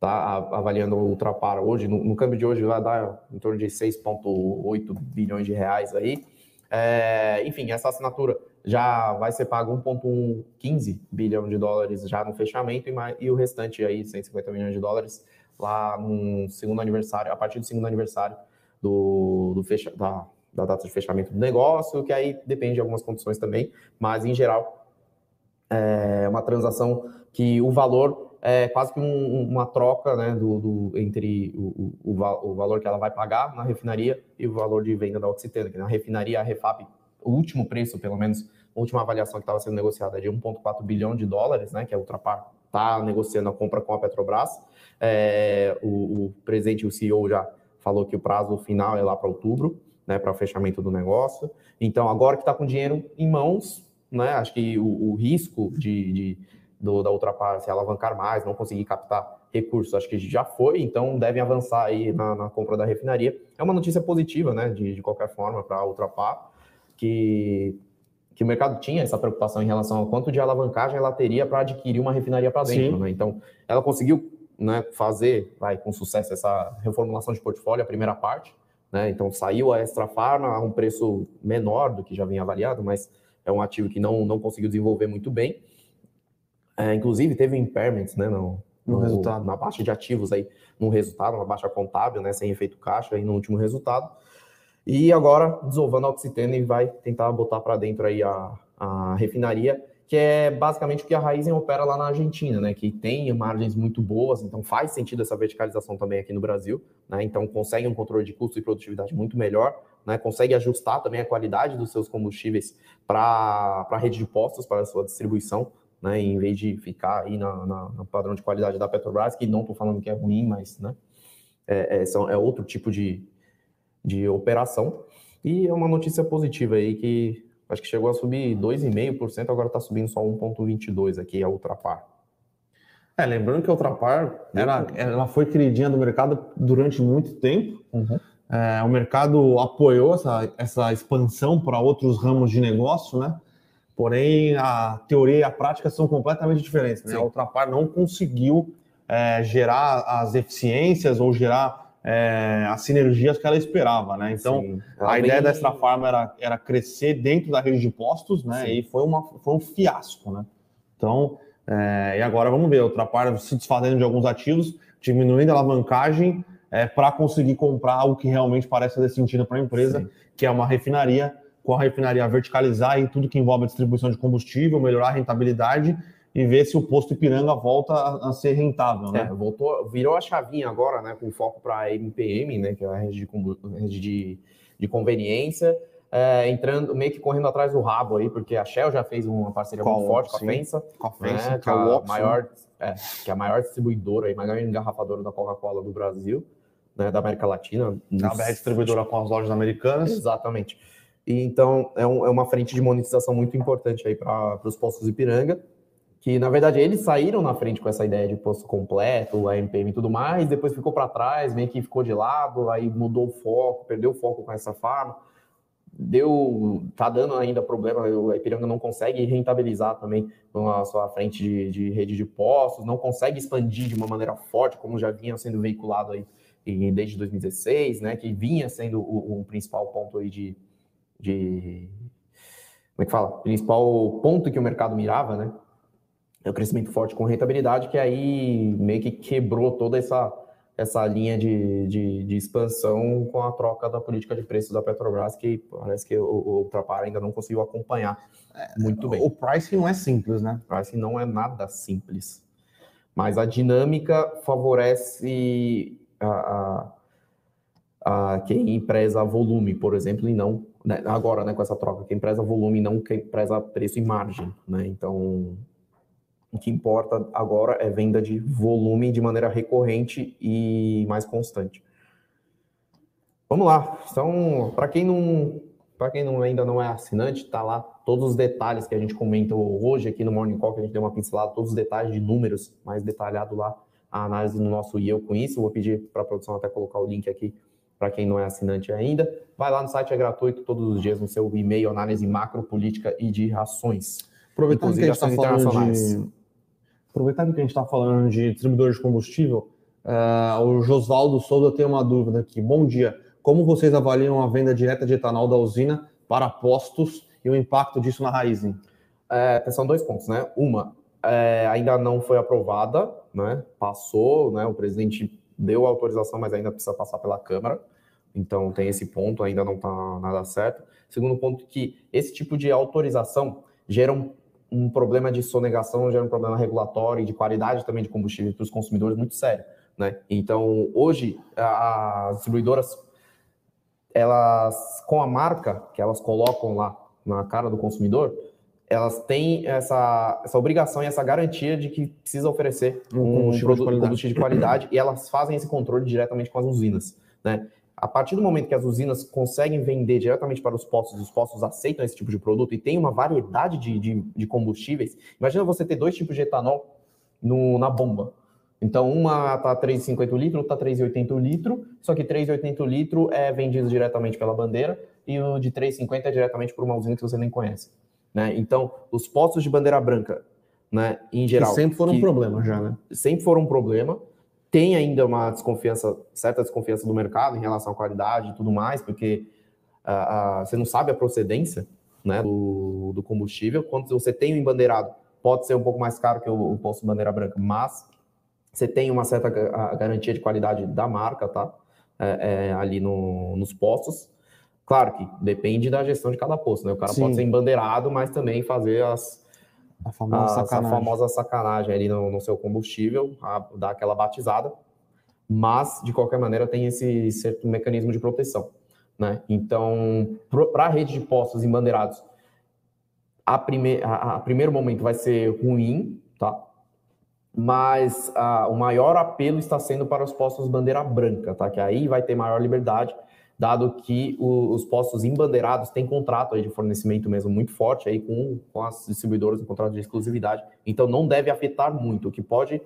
tá avaliando o Ultrapar hoje, no, no, câmbio de hoje vai dar em torno de 6,8 bilhões de reais aí. É, enfim, essa assinatura já vai ser pago 1,15 bilhão de dólares já no fechamento e, mais, e o restante aí, 150 milhões de dólares, lá no segundo aniversário, a partir do segundo aniversário do, do fecha, da, da data de fechamento do negócio, que aí depende de algumas condições também, mas em geral é uma transação que o valor é quase que um, uma troca né, do, do entre o, o, o, valor que ela vai pagar na refinaria e o valor de venda da Oxiteno, que na refinaria a Refap, o último preço, pelo menos, a última avaliação que estava sendo negociada é de 1,4 bilhão de dólares, né, que a Ultrapar está negociando a compra com a Petrobras. É, o, o presidente o CEO já falou que o prazo final é lá para outubro, né, para o fechamento do negócio. Então, agora que está com dinheiro em mãos, né, acho que o, o risco de, de do, da outra parte, se alavancar mais, não conseguir captar recursos, acho que já foi, então devem avançar aí na, na compra da refinaria. É uma notícia positiva, né, de, de qualquer forma, para a Ultrapar, que, que o mercado tinha essa preocupação em relação ao quanto de alavancagem ela teria para adquirir uma refinaria para dentro, né? Então, ela conseguiu né, fazer, vai, com sucesso, essa reformulação de portfólio, a primeira parte, né? Então, saiu a Extra Farma a um preço menor do que já vinha avaliado, mas é um ativo que não, não conseguiu desenvolver muito bem. É, inclusive, teve impairments né, no, no, no, resultado. na baixa de ativos aí, no resultado, uma baixa contábil, né, sem efeito caixa aí no último resultado. E agora, desovando a Oxiteno e vai tentar botar para dentro aí a, a refinaria, que é basicamente o que a Raizen opera lá na Argentina, né? Que tem margens muito boas, então faz sentido essa verticalização também aqui no Brasil, né? Então consegue um controle de custo e produtividade muito melhor, né? Consegue ajustar também a qualidade dos seus combustíveis para a rede de postos, para a sua distribuição né, em vez de ficar aí na, na, no padrão de qualidade da Petrobras, que não estou falando que é ruim, mas né, é, é, são, é outro tipo de, de operação. E é uma notícia positiva aí que acho que chegou a subir 2,5%, agora está subindo só 1,22% aqui, a Ultrapar. É, lembrando que a Ultrapar era, ela foi queridinha do mercado durante muito tempo. Uhum. É, o mercado apoiou essa, essa expansão para outros ramos de negócio, né? Porém, a teoria e a prática são completamente diferentes. Né? A Ultrapar não conseguiu é, gerar as eficiências ou gerar é, as sinergias que ela esperava, né? Então, a bem... ideia da Extra Farma era, era crescer dentro da rede de postos, né? Sim. E foi, uma, foi um fiasco, né? Então, é, e agora vamos ver, a Ultrapar se desfazendo de alguns ativos, diminuindo a alavancagem é, para conseguir comprar algo que realmente parece fazer sentido para a empresa, Sim. que é uma refinaria, com a refinaria verticalizar em tudo que envolve a distribuição de combustível, melhorar a rentabilidade e ver se o posto Ipiranga volta a, a ser rentável, né? É, voltou, virou a chavinha agora, né, com foco para a MPM, né, que é a rede de, rede de, de conveniência, é, entrando, meio que correndo atrás do rabo aí, porque a Shell já fez uma parceria muito forte com a Fensa, com a Fensa, né, que, é a maior, é, que é a maior distribuidora e maior engarrafadora da Coca-Cola do Brasil, né, da América Latina. É a BR distribuidora com as lojas americanas. Exatamente. E então é, um, é uma frente de monetização muito importante aí para os postos Ipiranga que na verdade eles saíram na frente com essa ideia de posto completo, a MPM e tudo mais, depois ficou para trás, meio que ficou de lado, aí mudou o foco, perdeu o foco com essa farma, deu, tá dando ainda problema, a Ipiranga não consegue rentabilizar também a sua frente de, de rede de postos, não consegue expandir de uma maneira forte, como já vinha sendo veiculado aí desde 2016, né, que vinha sendo o, o principal ponto aí de, de como é que fala? Principal ponto que o mercado mirava, né? É o crescimento forte com rentabilidade, que aí meio que quebrou toda essa, essa linha de, de, de expansão com a troca da política de preços da Petrobras, que parece que o, o Ultrapar ainda não conseguiu acompanhar é, muito bem. O pricing não é simples, né? O pricing não é nada simples. Mas a dinâmica favorece a, a, a quem preza volume, por exemplo, e não né, agora, né, com essa troca, quem preza volume e não quem preza preço e margem, né? Então, o que importa agora é venda de volume de maneira recorrente e mais constante. Vamos lá. Então, para quem não, para quem não, ainda não é assinante, tá lá todos os detalhes que a gente comentou hoje aqui no Morning Call, que a gente deu uma pincelada, todos os detalhes de números mais detalhado lá, a análise no nosso e eu com isso. Vou pedir para a produção até colocar o link aqui para quem não é assinante ainda. Vai lá no site, é gratuito todos os dias no seu e-mail, análise macro, política e de ações. Aproveitando que a gente está falando de Aproveitando que a gente está falando de distribuidores de combustível, uh, o Josvaldo Souza tem uma dúvida aqui. Bom dia. Como vocês avaliam a venda direta de etanol da usina para postos e o impacto disso na Raizen? É, são dois pontos, né? Uma, é, ainda não foi aprovada, né? Passou, né? O presidente deu a autorização, mas ainda precisa passar pela Câmara. Então tem esse ponto, ainda não está nada certo. Segundo ponto, que esse tipo de autorização gera um um problema de sonegação, gera um problema regulatório e de qualidade também de combustível para os consumidores muito sério. Né? Então, hoje, as distribuidoras, elas, com a marca que elas colocam lá na cara do consumidor, elas têm essa, essa obrigação e essa garantia de que precisa oferecer um, um combustível, de qualidade. combustível de qualidade e elas fazem esse controle diretamente com as usinas. Né? A partir do momento que as usinas conseguem vender diretamente para os postos, os postos aceitam esse tipo de produto e tem uma variedade de, de, de combustíveis. Imagina você ter dois tipos de etanol no, na bomba. Então, uma está 3,50 litro, outra está 3,80 litro, só que 3,80 litro é vendido diretamente pela bandeira e o de 3,50 é diretamente por uma usina que você nem conhece. Né? Então, os postos de bandeira branca, né, em geral. Que sempre foram um problema já, né? Sempre foram um problema tem ainda uma desconfiança, certa desconfiança do mercado em relação à qualidade e tudo mais, porque uh, uh, você não sabe a procedência né, do, do, combustível. Quando você tem o embandeirado, pode ser um pouco mais caro que o, o posto de bandeira branca, mas você tem uma certa garantia de qualidade da marca, tá? É, é, ali no, nos postos. Claro que depende da gestão de cada posto, né? O cara Sim. pode ser embandeirado, mas também fazer as, a famosa, a, sacanagem. A famosa sacanagem ali no, no seu combustível, a, dar aquela batizada, mas de qualquer maneira tem esse certo mecanismo de proteção. Né? Então, para a rede de postos embandeirados, a, prime, a, a, primeiro momento vai ser ruim, tá? mas ah, o maior apelo está sendo para os postos bandeira branca, tá? Que aí vai ter maior liberdade, dado que o, os postos embandeirados têm contrato aí de fornecimento mesmo muito forte aí com, com as distribuidoras, um contrato de exclusividade, então não deve afetar muito. O que pode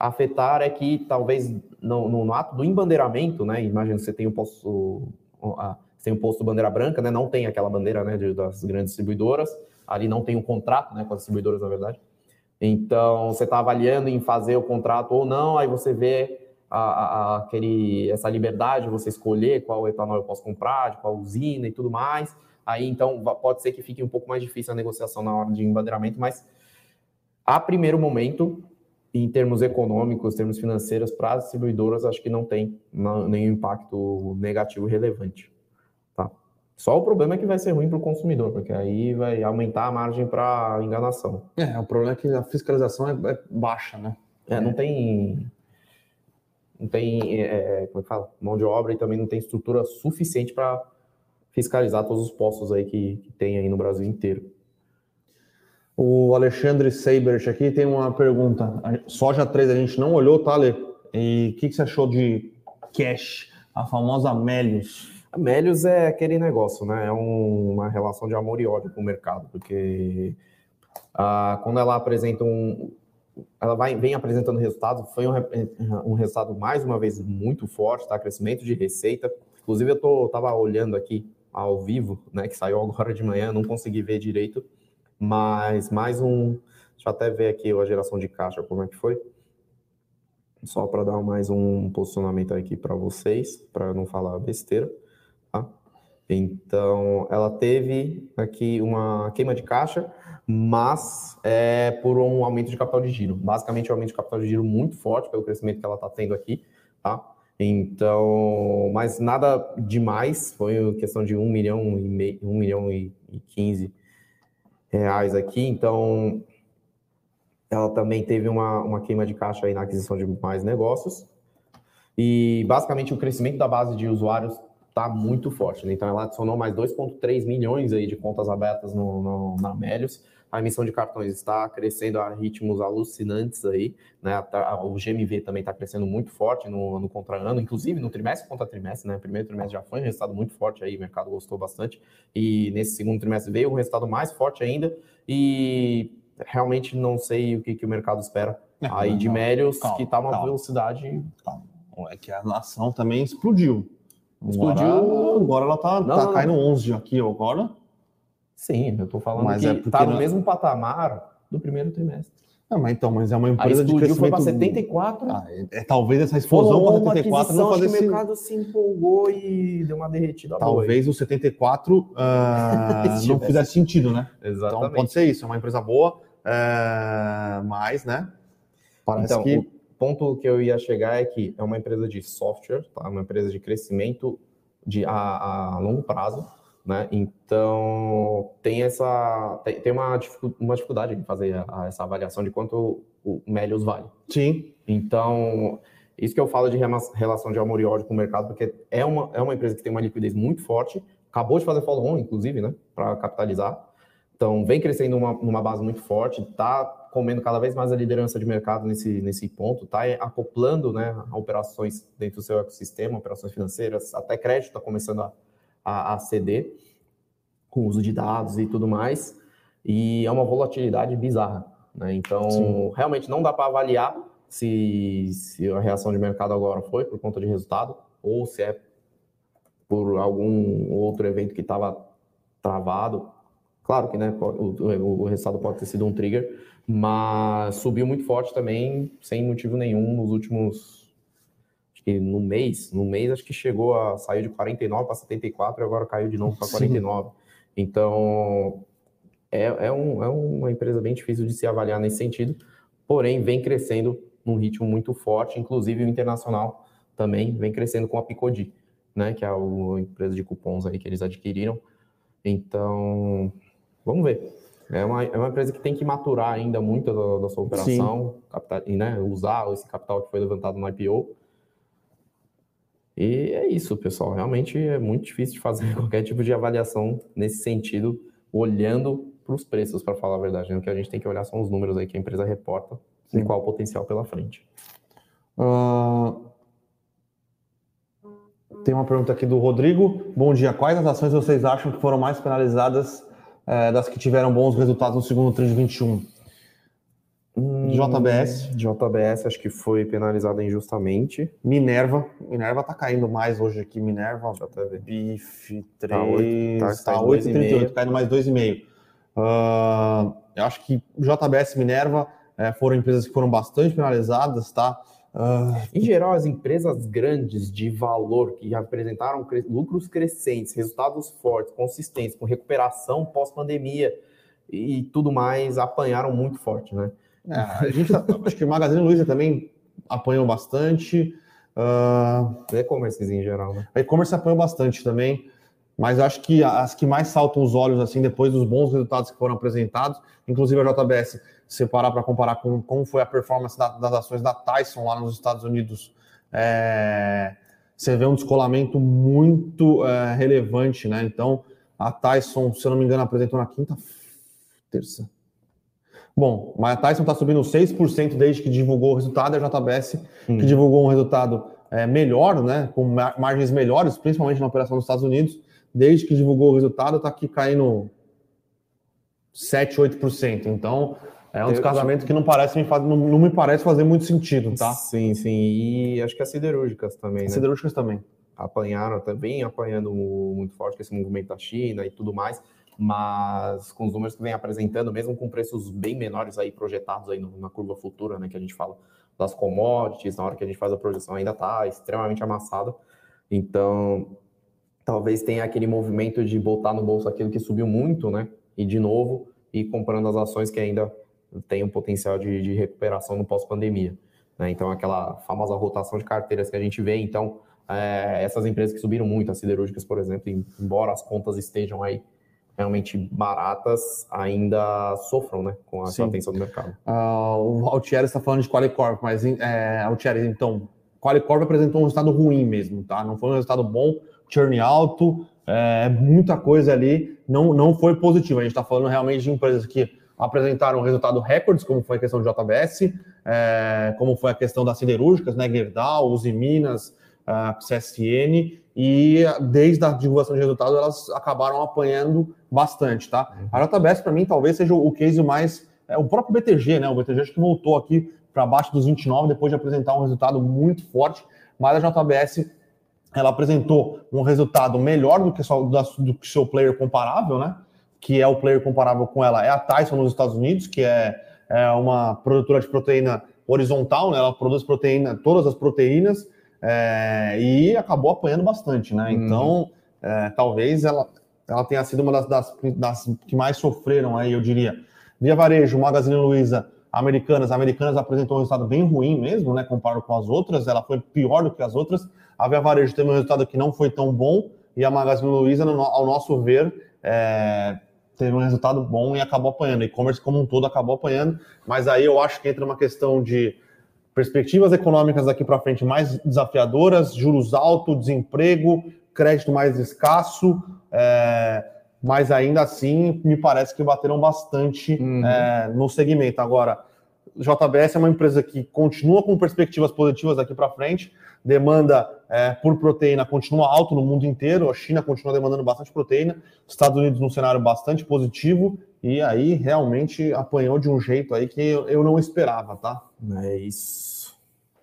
afetar é que talvez no, no, no ato do embandeiramento, né? Imagina você tem um posto, uh, tem um posto bandeira branca, né? Não tem aquela bandeira, né? De, das grandes distribuidoras, ali não tem um contrato, né? Com as distribuidoras, na verdade. Então, você está avaliando em fazer o contrato ou não, aí você vê a, a, aquele, essa liberdade, você escolher qual etanol eu posso comprar, de qual usina e tudo mais. Aí, então, pode ser que fique um pouco mais difícil a negociação na hora de embandeiramento, mas a primeiro momento, em termos econômicos, termos financeiros, para as distribuidoras, acho que não tem nenhum impacto negativo relevante. Só o problema é que vai ser ruim para o consumidor, porque aí vai aumentar a margem para enganação. É, o problema é que a fiscalização é, é baixa, né? É, não tem. Não tem, é, é, como é que fala? Mão de obra e também não tem estrutura suficiente para fiscalizar todos os postos aí que, que tem aí no Brasil inteiro. O Alexandre Seibert aqui tem uma pergunta. Soja 3 a gente não olhou, tá, Ale? E o que, que você achou de cash, a famosa Melius? A Melius é aquele negócio, né? É um, uma relação de amor e ódio com o mercado, porque ah, quando ela apresenta um. Ela vai, vem apresentando resultados, foi um, um resultado mais uma vez muito forte, tá? Crescimento de receita. Inclusive, eu tô, tava olhando aqui ao vivo, né? Que saiu agora de manhã, não consegui ver direito, mas mais um. Deixa eu até ver aqui a geração de caixa, como é que foi só para dar mais um posicionamento aqui para vocês, para não falar besteira. Então, ela teve aqui uma queima de caixa, mas é por um aumento de capital de giro. Basicamente, um aumento de capital de giro muito forte pelo crescimento que ela está tendo aqui, tá? Então, mas nada demais, foi questão de 1 milhão e meio, 1 milhão e 15 reais aqui. Então, ela também teve uma, uma queima de caixa aí na aquisição de mais negócios. E basicamente o crescimento da base de usuários está muito forte. Né? Então, ela adicionou mais 2,3 milhões aí de contas abertas no, no, na Melius. A emissão de cartões está crescendo a ritmos alucinantes aí, né? O GMV também está crescendo muito forte no ano contra ano, inclusive no trimestre contra trimestre, né? Primeiro trimestre já foi um resultado muito forte aí, o mercado gostou bastante. E nesse segundo trimestre veio um resultado mais forte ainda. E realmente não sei o que, que o mercado espera é, aí de Melius, que está uma velocidade. Calma. É que a ação também explodiu. Explodiu. Agora, agora ela tá, não, tá não, caindo não. 11 aqui agora. Sim, eu tô falando mas que é tá no mesmo patamar do primeiro trimestre. Não, mas então, mas é uma empresa de crescimento... foi para 74. Ah, é, é, talvez essa explosão para 74 não fazer o mercado se empolgou e deu uma derretida Talvez boa. o 74 uh, [LAUGHS] não fizesse sentido, né? Exatamente. Então pode ser isso, é uma empresa boa, uh, mas, né? Parece então, que ponto que eu ia chegar é que é uma empresa de software, tá? uma empresa de crescimento de, a, a longo prazo, né? Então tem essa tem, tem uma, uma dificuldade em fazer a, a essa avaliação de quanto o Melius vale. Sim. Então isso que eu falo de relação de amor e ódio com o mercado, porque é uma, é uma empresa que tem uma liquidez muito forte, acabou de fazer follow-on, inclusive, né, para capitalizar. Então, vem crescendo uma, numa base muito forte, está comendo cada vez mais a liderança de mercado nesse, nesse ponto, está acoplando né, operações dentro do seu ecossistema, operações financeiras, até crédito está começando a, a, a ceder com uso de dados e tudo mais, e é uma volatilidade bizarra. Né? Então, Sim. realmente não dá para avaliar se, se a reação de mercado agora foi por conta de resultado ou se é por algum outro evento que estava travado Claro que né, o, o, resultado pode ter sido um trigger, mas subiu muito forte também, sem motivo nenhum, nos últimos. Acho que no mês, no mês acho que chegou a sair de 49 para 74 e agora caiu de novo para 49. Então, é, é, um, é uma empresa bem difícil de se avaliar nesse sentido, porém vem crescendo num ritmo muito forte, inclusive o internacional também vem crescendo com a Picodi, né, que é a empresa de cupons aí que eles adquiriram. Então, Vamos ver. É uma, é uma empresa que tem que maturar ainda muito da, da sua operação capital, e né, usar esse capital que foi levantado no IPO. E é isso, pessoal. Realmente é muito difícil de fazer [LAUGHS] qualquer tipo de avaliação nesse sentido, olhando para os preços, para falar a verdade. Né? O que a gente tem que olhar são os números aí que a empresa reporta. Sim. e qual o potencial pela frente. Uh, tem uma pergunta aqui do Rodrigo. Bom dia. Quais as ações vocês acham que foram mais penalizadas é, das que tiveram bons resultados no segundo TRI de 21? Hum, JBS. JBS acho que foi penalizada injustamente. Minerva. Minerva tá caindo mais hoje aqui. Minerva. BIF 3. Tá 8,38. Tá, tá caindo mais 2,5. Uh, eu acho que JBS e Minerva é, foram empresas que foram bastante penalizadas, tá? Uh, em geral, as empresas grandes de valor que apresentaram cre lucros crescentes, resultados fortes, consistentes, com recuperação pós-pandemia e tudo mais, apanharam muito forte, né? É, a gente tá, [LAUGHS] acho que o Magazine Luiza também apanhou bastante. Uh, e-commerce em geral, né? E-commerce apanhou bastante também, mas acho que as que mais saltam os olhos assim depois dos bons resultados que foram apresentados, inclusive a JBS se parar para comparar com como foi a performance da, das ações da Tyson lá nos Estados Unidos, é, você vê um descolamento muito é, relevante, né? Então, a Tyson, se eu não me engano, apresentou na quinta, terça. Bom, mas a Tyson está subindo 6% desde que divulgou o resultado, e a JBS, hum. que divulgou um resultado é, melhor, né? Com margens melhores, principalmente na operação dos Estados Unidos, desde que divulgou o resultado, está aqui caindo 7, 8%. Então, é um descasamento que não parece me fazer, não, não, me parece fazer muito sentido, tá? Sim, sim. E acho que as siderúrgicas também, as né? Siderúrgicas também. Apanharam também, apanhando muito forte com esse movimento da China e tudo mais, mas com os números que vem apresentando, mesmo com preços bem menores aí projetados aí na curva futura, né, que a gente fala das commodities, na hora que a gente faz a projeção ainda está extremamente amassada. Então, talvez tenha aquele movimento de botar no bolso aquilo que subiu muito, né? E de novo, e comprando as ações que ainda tem um potencial de, de recuperação no pós-pandemia. Né? Então, aquela famosa rotação de carteiras que a gente vê. Então, é, essas empresas que subiram muito, as siderúrgicas, por exemplo, embora as contas estejam aí realmente baratas, ainda sofram né, com a atenção do mercado. Uh, o Altieri está falando de Qualicorp, mas é, Altieri, então, Qualicorp apresentou um resultado ruim mesmo, tá? Não foi um resultado bom, churn alto, é, muita coisa ali, não, não foi positivo. A gente está falando realmente de empresas que apresentaram resultado recordes, como foi a questão do JBS, é, como foi a questão das siderúrgicas, né, Gerdau, Uzi Minas, CSN, e desde a divulgação de resultado elas acabaram apanhando bastante, tá? A JBS, para mim, talvez seja o case mais... É, o próprio BTG, né? O BTG acho que voltou aqui para baixo dos 29 depois de apresentar um resultado muito forte, mas a JBS ela apresentou um resultado melhor do que, só, do que seu player comparável, né? Que é o player comparável com ela, é a Tyson nos Estados Unidos, que é, é uma produtora de proteína horizontal, né? Ela produz proteína, todas as proteínas, é, e acabou apanhando bastante, né? Uhum. Então, é, talvez ela, ela tenha sido uma das, das, das, que mais sofreram aí, eu diria. Via Varejo, Magazine Luiza, Americanas, Americanas apresentou um resultado bem ruim mesmo, né? Comparado com as outras, ela foi pior do que as outras. A Via Varejo teve um resultado que não foi tão bom, e a Magazine Luiza, ao nosso ver, é, teve um resultado bom e acabou apanhando. E-commerce como um todo acabou apanhando, mas aí eu acho que entra uma questão de perspectivas econômicas daqui para frente mais desafiadoras, juros altos, desemprego, crédito mais escasso, é, mas ainda assim me parece que bateram bastante uhum. é, no segmento. Agora, JBS é uma empresa que continua com perspectivas positivas daqui para frente, demanda é, por proteína continua alto no mundo inteiro, a China continua demandando bastante proteína, Estados Unidos num cenário bastante positivo, e aí realmente apanhou de um jeito aí que eu não esperava, tá? É isso.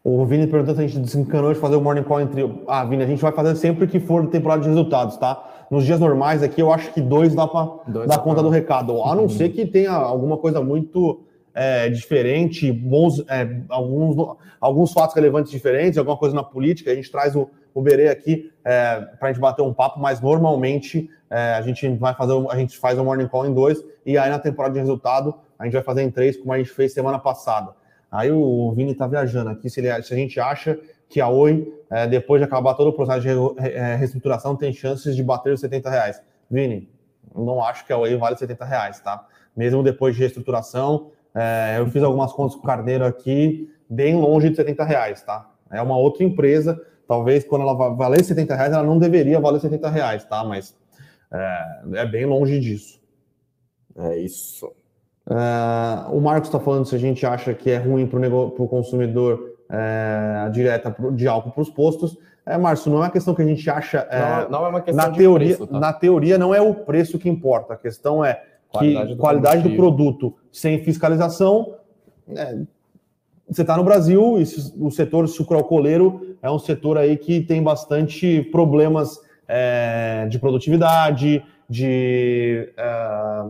O Vini perguntou se a gente desencanou de fazer o morning call entre. Ah, Vini, a gente vai fazer sempre que for temporada de resultados, tá? Nos dias normais aqui, eu acho que dois dá para dar conta do recado. A não uhum. ser que tenha alguma coisa muito é, diferente, bons, é, alguns, alguns fatos relevantes diferentes, alguma coisa na política, a gente traz o, o Berê aqui é, para a gente bater um papo, mas normalmente é, a gente vai fazer, a gente faz um morning call em dois, e aí na temporada de resultado a gente vai fazer em três, como a gente fez semana passada. Aí o Vini está viajando aqui, se, ele, se, a gente acha que a Oi, é, depois de acabar todo o processo de é, reestruturação, tem chances de bater os 70 reais. Vini, não acho que a Oi vale 70 reais, tá? Mesmo depois de reestruturação, é, eu fiz algumas contas com o Carneiro aqui, bem longe de 70 reais, tá? É uma outra empresa, talvez quando ela valer 70 reais, ela não deveria valer 70 reais, tá? Mas é, é bem longe disso. É isso. Uh, o Marcos está falando se a gente acha que é ruim para o consumidor é, a direta de álcool para os postos. É, Márcio, não é uma questão que a gente acha. É, não, não, é uma questão na teoria, preço, tá? Na teoria, não é o preço que importa. A questão é qualidade que do qualidade do produto sem fiscalização. É, você está no Brasil e o setor sucroalcooleiro é um setor aí que tem bastante problemas é, de produtividade, de é,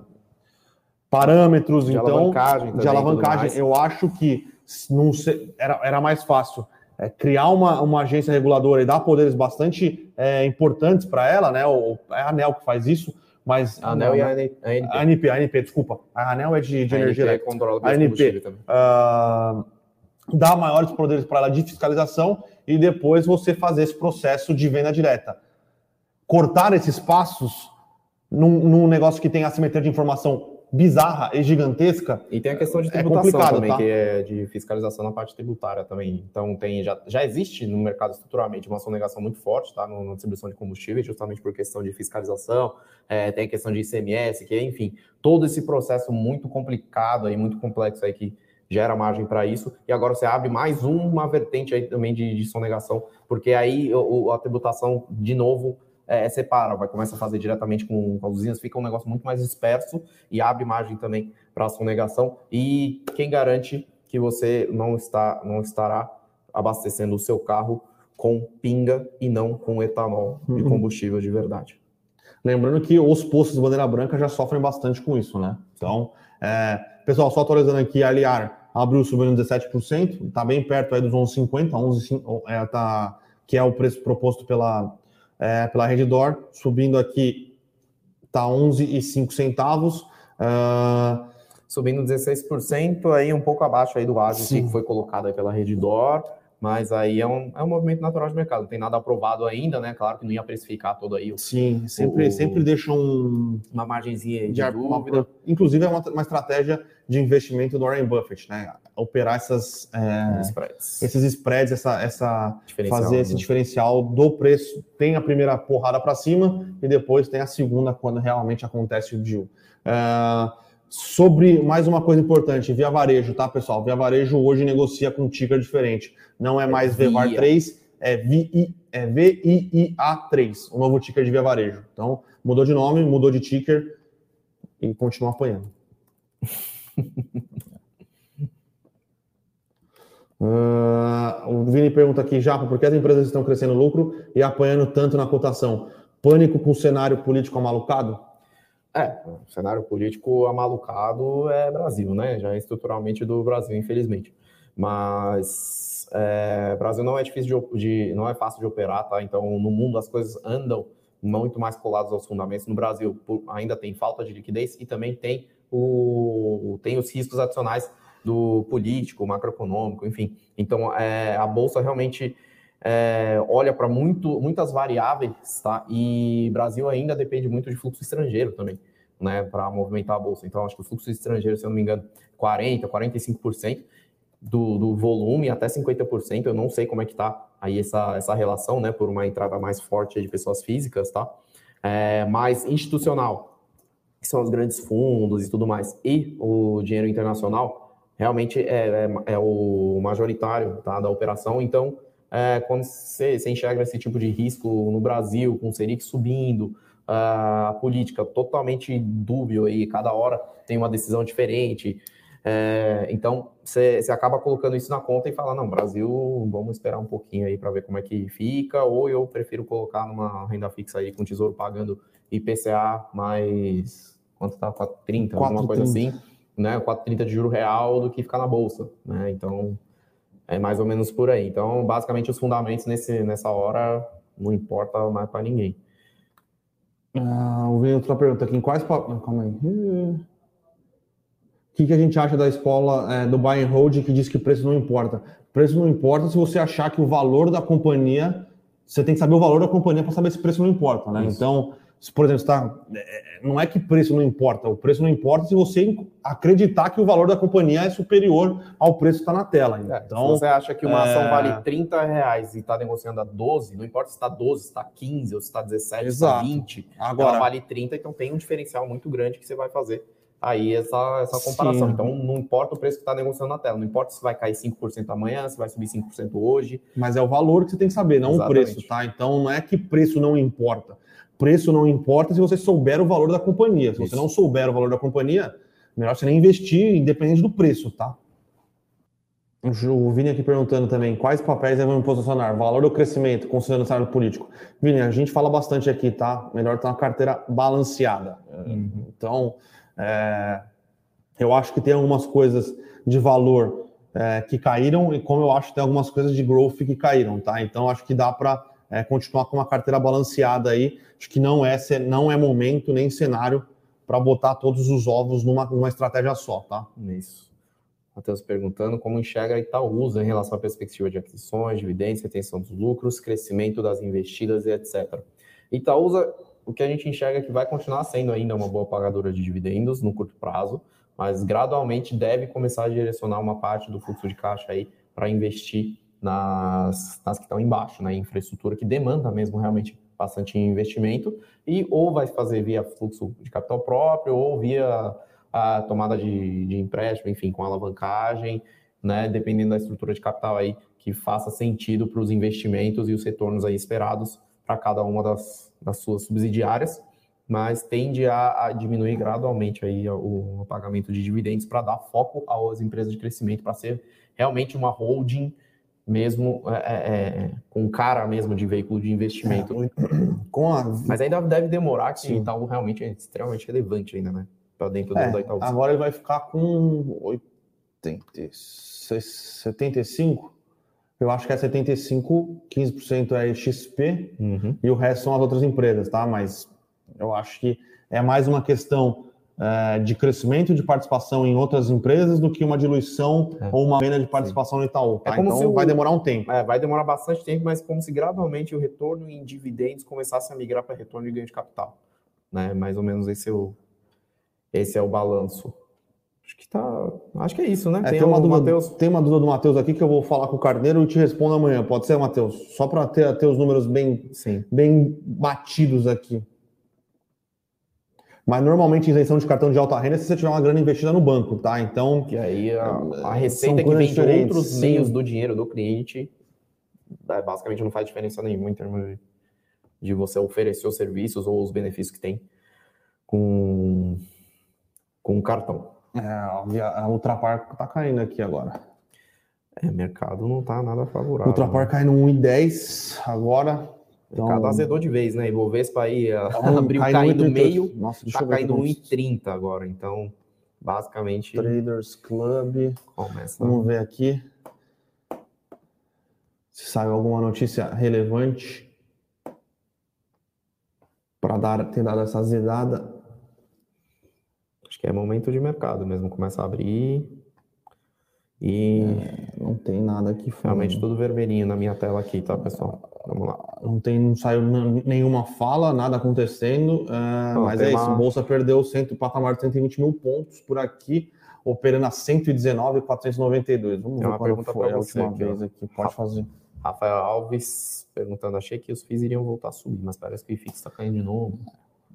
parâmetros, de então, alavancagem de alavancagem. Eu acho que não era, era mais fácil é, criar uma, uma agência reguladora e dar poderes bastante é, importantes para ela, né? O, é a ANEL que faz isso, mas. A ANEL não, e a ANP. A ANP, ANP, desculpa. A ANEL é de, de a energia elétrica. A ANP uh, dá maiores poderes para ela de fiscalização e depois você fazer esse processo de venda direta. Cortar esses passos num, num negócio que tem assimetria de informação bizarra e gigantesca. E tem a questão de é tributação é também, tá? que é de fiscalização na parte tributária também. Então tem já, já existe no mercado estruturalmente uma sonegação muito forte, tá, na distribuição de combustíveis, justamente por questão de fiscalização. É, tem a questão de ICMS, que enfim, todo esse processo muito complicado e muito complexo aí que gera margem para isso. E agora você abre mais uma vertente aí também de, de sonegação, porque aí o, a tributação de novo é, separa, vai começar a fazer diretamente com, com as usinas, fica um negócio muito mais disperso e abre margem também para a sonegação. E quem garante que você não, está, não estará abastecendo o seu carro com pinga e não com etanol de uhum. combustível de verdade. Lembrando que os postos de bandeira branca já sofrem bastante com isso, né? Então, é, pessoal, só atualizando aqui, a Aliar abriu subindo 17%, está bem perto aí dos 11,50, 11, é, tá, que é o preço proposto pela, é, pela Redditor, subindo aqui está 11,5 centavos. Uh, subindo 16%, aí um pouco abaixo aí do base que foi colocado aí pela Redditor, mas aí é um, é um movimento natural de mercado, não tem nada aprovado ainda, né? Claro que não ia precificar todo aí. O, Sim, sempre, o, sempre deixa um, uma margenzinha de, de dúvida. Uma, inclusive é uma, uma estratégia de investimento do Warren Buffett, né? Operar essas, é, spreads. esses spreads, essa, essa fazer esse né? diferencial do preço. Tem a primeira porrada para cima e depois tem a segunda quando realmente acontece o deal. É, sobre mais uma coisa importante, via varejo, tá, pessoal? Via varejo hoje negocia com um ticker diferente. Não é mais é VVAR 3, é, VI, é VIIA3, o novo ticker de via varejo. Então, mudou de nome, mudou de ticker e continua apanhando. [LAUGHS] Uh, o Vini pergunta aqui, Japa, por que as empresas estão crescendo lucro e apanhando tanto na cotação? Pânico com o cenário político amalucado? É, o cenário político amalucado é Brasil, né? Já é estruturalmente do Brasil, infelizmente. Mas é, Brasil não é difícil de, de, não é fácil de operar, tá? Então, no mundo as coisas andam muito mais coladas aos fundamentos. No Brasil ainda tem falta de liquidez e também tem o, tem os riscos adicionais do político, macroeconômico, enfim. Então, é, a Bolsa realmente é, olha para muitas variáveis, tá? E Brasil ainda depende muito de fluxo estrangeiro também, né? Para movimentar a Bolsa. Então, acho que o fluxo estrangeiro, se eu não me engano, 40%, 45% do, do volume, até 50%. Eu não sei como é que está aí essa, essa relação, né? Por uma entrada mais forte de pessoas físicas, tá? É, mais institucional, que são os grandes fundos e tudo mais, e o dinheiro internacional, realmente é, é, é o majoritário tá, da operação. Então, é, quando você, você, enxerga esse tipo de risco no Brasil, com o Selic subindo, a política totalmente dúbio e cada hora tem uma decisão diferente. É, então, você, você acaba colocando isso na conta e fala, não, Brasil, vamos esperar um pouquinho aí para ver como é que fica, ou eu prefiro colocar numa renda fixa aí com o Tesouro pagando IPCA mais quanto tá? 4,30, alguma coisa assim, né? 4,30 de juro real do que ficar na bolsa, né? Então, é mais ou menos por aí. Então, basicamente, os fundamentos nesse, nessa hora não importa mais para ninguém. Ah, vou ver outra pergunta aqui. Em quais. Calma aí. O que, que a gente acha da escola é, do buy and hold que diz que preço não importa? Preço não importa se você achar que o valor da companhia. Você tem que saber o valor da companhia para saber se preço não importa, né? Isso. Então, por exemplo, está, é, não é que preço não importa, o preço não importa se você acreditar que o valor da companhia é superior ao preço que está na tela. É, então, se você acha que uma ação é... vale 30 reais e está negociando a 12, não importa se está 12, se está 15, ou se está 17, se está 20, Agora, ela vale 30, então tem um diferencial muito grande que você vai fazer aí essa, essa comparação. Sim. Então, não importa o preço que está negociando na tela, não importa se vai cair 5% amanhã, se vai subir 5% hoje. Mas é o valor que você tem que saber, não Exatamente. o preço, tá? Então, não é que preço não importa. Preço não importa se você souber o valor da companhia. Se Isso. você não souber o valor da companhia, melhor você nem investir, independente do preço, tá? O Vini aqui perguntando também quais papéis devem posicionar, valor ou crescimento, considerando o cenário político. Vini, a gente fala bastante aqui, tá? Melhor ter uma carteira balanceada. Uhum. Então, é, eu acho que tem algumas coisas de valor é, que caíram e como eu acho que tem algumas coisas de growth que caíram, tá? Então, acho que dá para é, continuar com uma carteira balanceada aí. Acho que não é, não é momento nem cenário para botar todos os ovos numa, numa estratégia só, tá? Isso. Matheus perguntando como enxerga Itaúsa em relação à perspectiva de aquisições, dividendos, retenção dos lucros, crescimento das investidas e etc. Itaúsa, o que a gente enxerga é que vai continuar sendo ainda uma boa pagadora de dividendos no curto prazo, mas gradualmente deve começar a direcionar uma parte do fluxo de caixa aí para investir nas, nas que estão embaixo, na infraestrutura que demanda mesmo realmente bastante investimento, e ou vai fazer via fluxo de capital próprio, ou via a tomada de, de empréstimo, enfim, com alavancagem, né, dependendo da estrutura de capital aí, que faça sentido para os investimentos e os retornos aí esperados para cada uma das, das suas subsidiárias, mas tende a, a diminuir gradualmente aí o, o pagamento de dividendos para dar foco às empresas de crescimento, para ser realmente uma holding mesmo é, é, é com cara mesmo de veículo de investimento. É, com a... Mas ainda deve demorar, que Sim. Itaú realmente é extremamente relevante ainda, né? para dentro é, da Itaú. Agora ele vai ficar com 80, 75. Eu acho que é 75, 15% é XP uhum. e o resto são as outras empresas, tá? Mas eu acho que é mais uma questão é, de crescimento de participação em outras empresas do que uma diluição é. ou uma venda de participação Sim. no Itaú. Tá? É então vai demorar um tempo. É, vai demorar bastante tempo, mas como se gradualmente o retorno em dividendos começasse a migrar para retorno de ganho de capital. Né? Mais ou menos esse é o, esse é o balanço. Acho que tá. Acho que é isso, né? É, tem, tem, uma do Mateus. Tem uma dúvida do Matheus aqui que eu vou falar com o Carneiro e te respondo amanhã. Pode ser, Matheus? Só para ter, ter os números bem, Sim. bem batidos aqui. Mas normalmente isenção de cartão de alta renda é se você tiver uma grana investida no banco, tá? Então. E aí a, a receita que vem de outros sim. meios do dinheiro do cliente é, basicamente não faz diferença nenhuma em termos de, de você oferecer os serviços ou os benefícios que tem com com o cartão. É, a Ultrapar está caindo aqui agora. É, mercado não está nada favorável. Ultrapar né? cai no 1,10 agora. Então... Mercado azedou de vez, né? Ibovespa aí então, [LAUGHS] abriu cai caindo meio, Nossa, tá caindo 1,30 agora. Então, basicamente... Traders Club. Começa. Vamos ver aqui. Se saiu alguma notícia relevante para dar ter dado essa azedada. Acho que é momento de mercado mesmo, começa a abrir e... É, não tem nada aqui fora. Realmente tudo vermelhinho na minha tela aqui, tá, pessoal? Vamos lá. Não tem, não saiu nenhuma fala, nada acontecendo, é, não, mas é uma... isso, Bolsa perdeu o patamar de 120 mil pontos por aqui, operando a 119,492. Vamos tem ver qual foi a última aqui, vez aqui, pode fazer. Rafael Alves perguntando, achei que os FIIs iriam voltar a subir, mas parece que o IFIX está caindo de novo.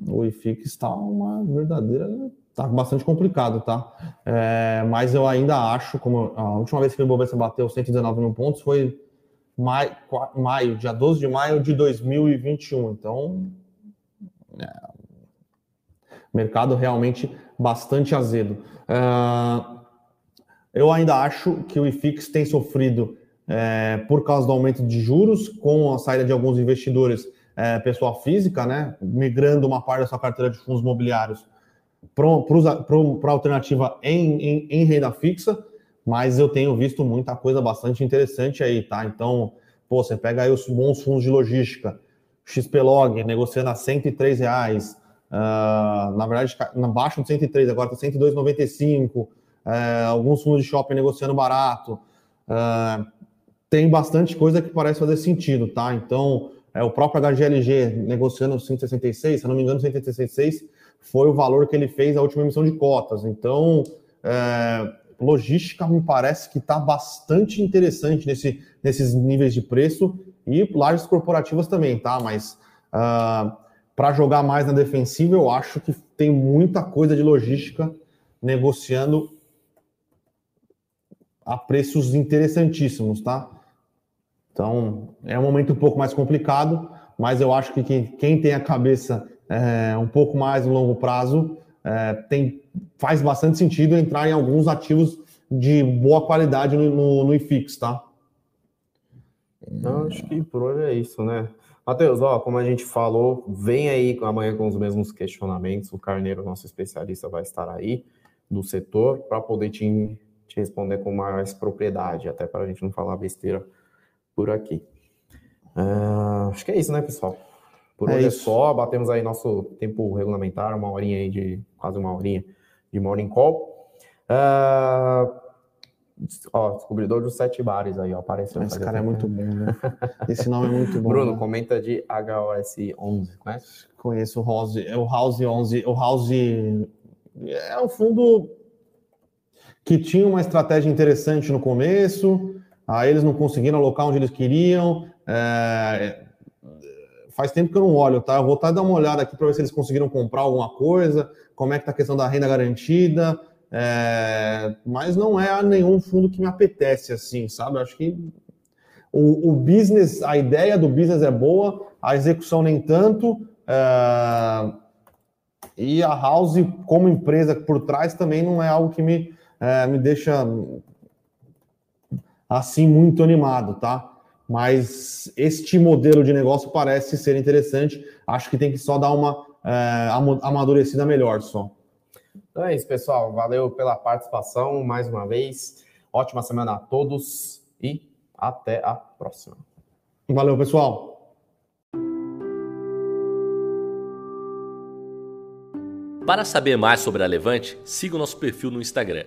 O IFIX está uma verdadeira tá bastante complicado, tá? É, mas eu ainda acho, como a última vez que o Ibovespa bateu 119 mil pontos foi maio, maio, dia 12 de maio de 2021. Então, é, mercado realmente bastante azedo. É, eu ainda acho que o IFIX tem sofrido é, por causa do aumento de juros, com a saída de alguns investidores, é, pessoa física, né, migrando uma parte da sua carteira de fundos imobiliários para alternativa em, em, em, renda fixa, mas eu tenho visto muita coisa bastante interessante aí, tá? Então, pô, você pega aí os bons fundos de logística, XPlog negociando a 103 reais, uh, na verdade, abaixo de 103, agora está 102,95, uh, alguns fundos de shopping negociando barato, uh, tem bastante coisa que parece fazer sentido, tá? Então, é, o próprio HGLG negociando 166, se não me engano, 166 foi o valor que ele fez a última emissão de cotas. Então, é, logística me parece que está bastante interessante nesse, nesses níveis de preço e lajes corporativas também, tá? Mas uh, ah, para jogar mais na defensiva, eu acho que tem muita coisa de logística negociando a preços interessantíssimos, tá? Então, é um momento um pouco mais complicado, mas eu acho que quem tem a cabeça é, um pouco mais no longo prazo é, tem, faz bastante sentido entrar em alguns ativos de boa qualidade no, no, no IFIX, tá? Não, acho que por hoje é isso, né? Matheus, ó, como a gente falou, vem aí amanhã com os mesmos questionamentos. O Carneiro, nosso especialista, vai estar aí do setor para poder te, te responder com mais propriedade, até para a gente não falar besteira por aqui. Uh, acho que é isso, né, pessoal? Por é hoje é isso. é só, batemos aí nosso tempo regulamentar, uma horinha aí de quase uma horinha de morning call. Uh, ó, descobridor dos sete bares aí, ó, apareceu. Esse cara é muito bom, né? Esse nome é muito [LAUGHS] bom. Bruno, né? comenta de HOS 11, conhece? Conheço o House, é o House 11, o House é um fundo que tinha uma estratégia interessante no começo, aí eles não conseguiram alocar onde eles queriam, é, faz tempo que eu não olho, tá? Eu vou estar dar uma olhada aqui para ver se eles conseguiram comprar alguma coisa, como é que tá a questão da renda garantida, é... mas não é nenhum fundo que me apetece assim, sabe? Eu acho que o, o, business, a ideia do business é boa, a execução nem tanto, é... e a House como empresa por trás também não é algo que me, é, me deixa assim muito animado, tá? mas este modelo de negócio parece ser interessante. Acho que tem que só dar uma é, amadurecida melhor só. Então é isso, pessoal. Valeu pela participação mais uma vez. Ótima semana a todos e até a próxima. Valeu, pessoal. Para saber mais sobre a Levante, siga o nosso perfil no Instagram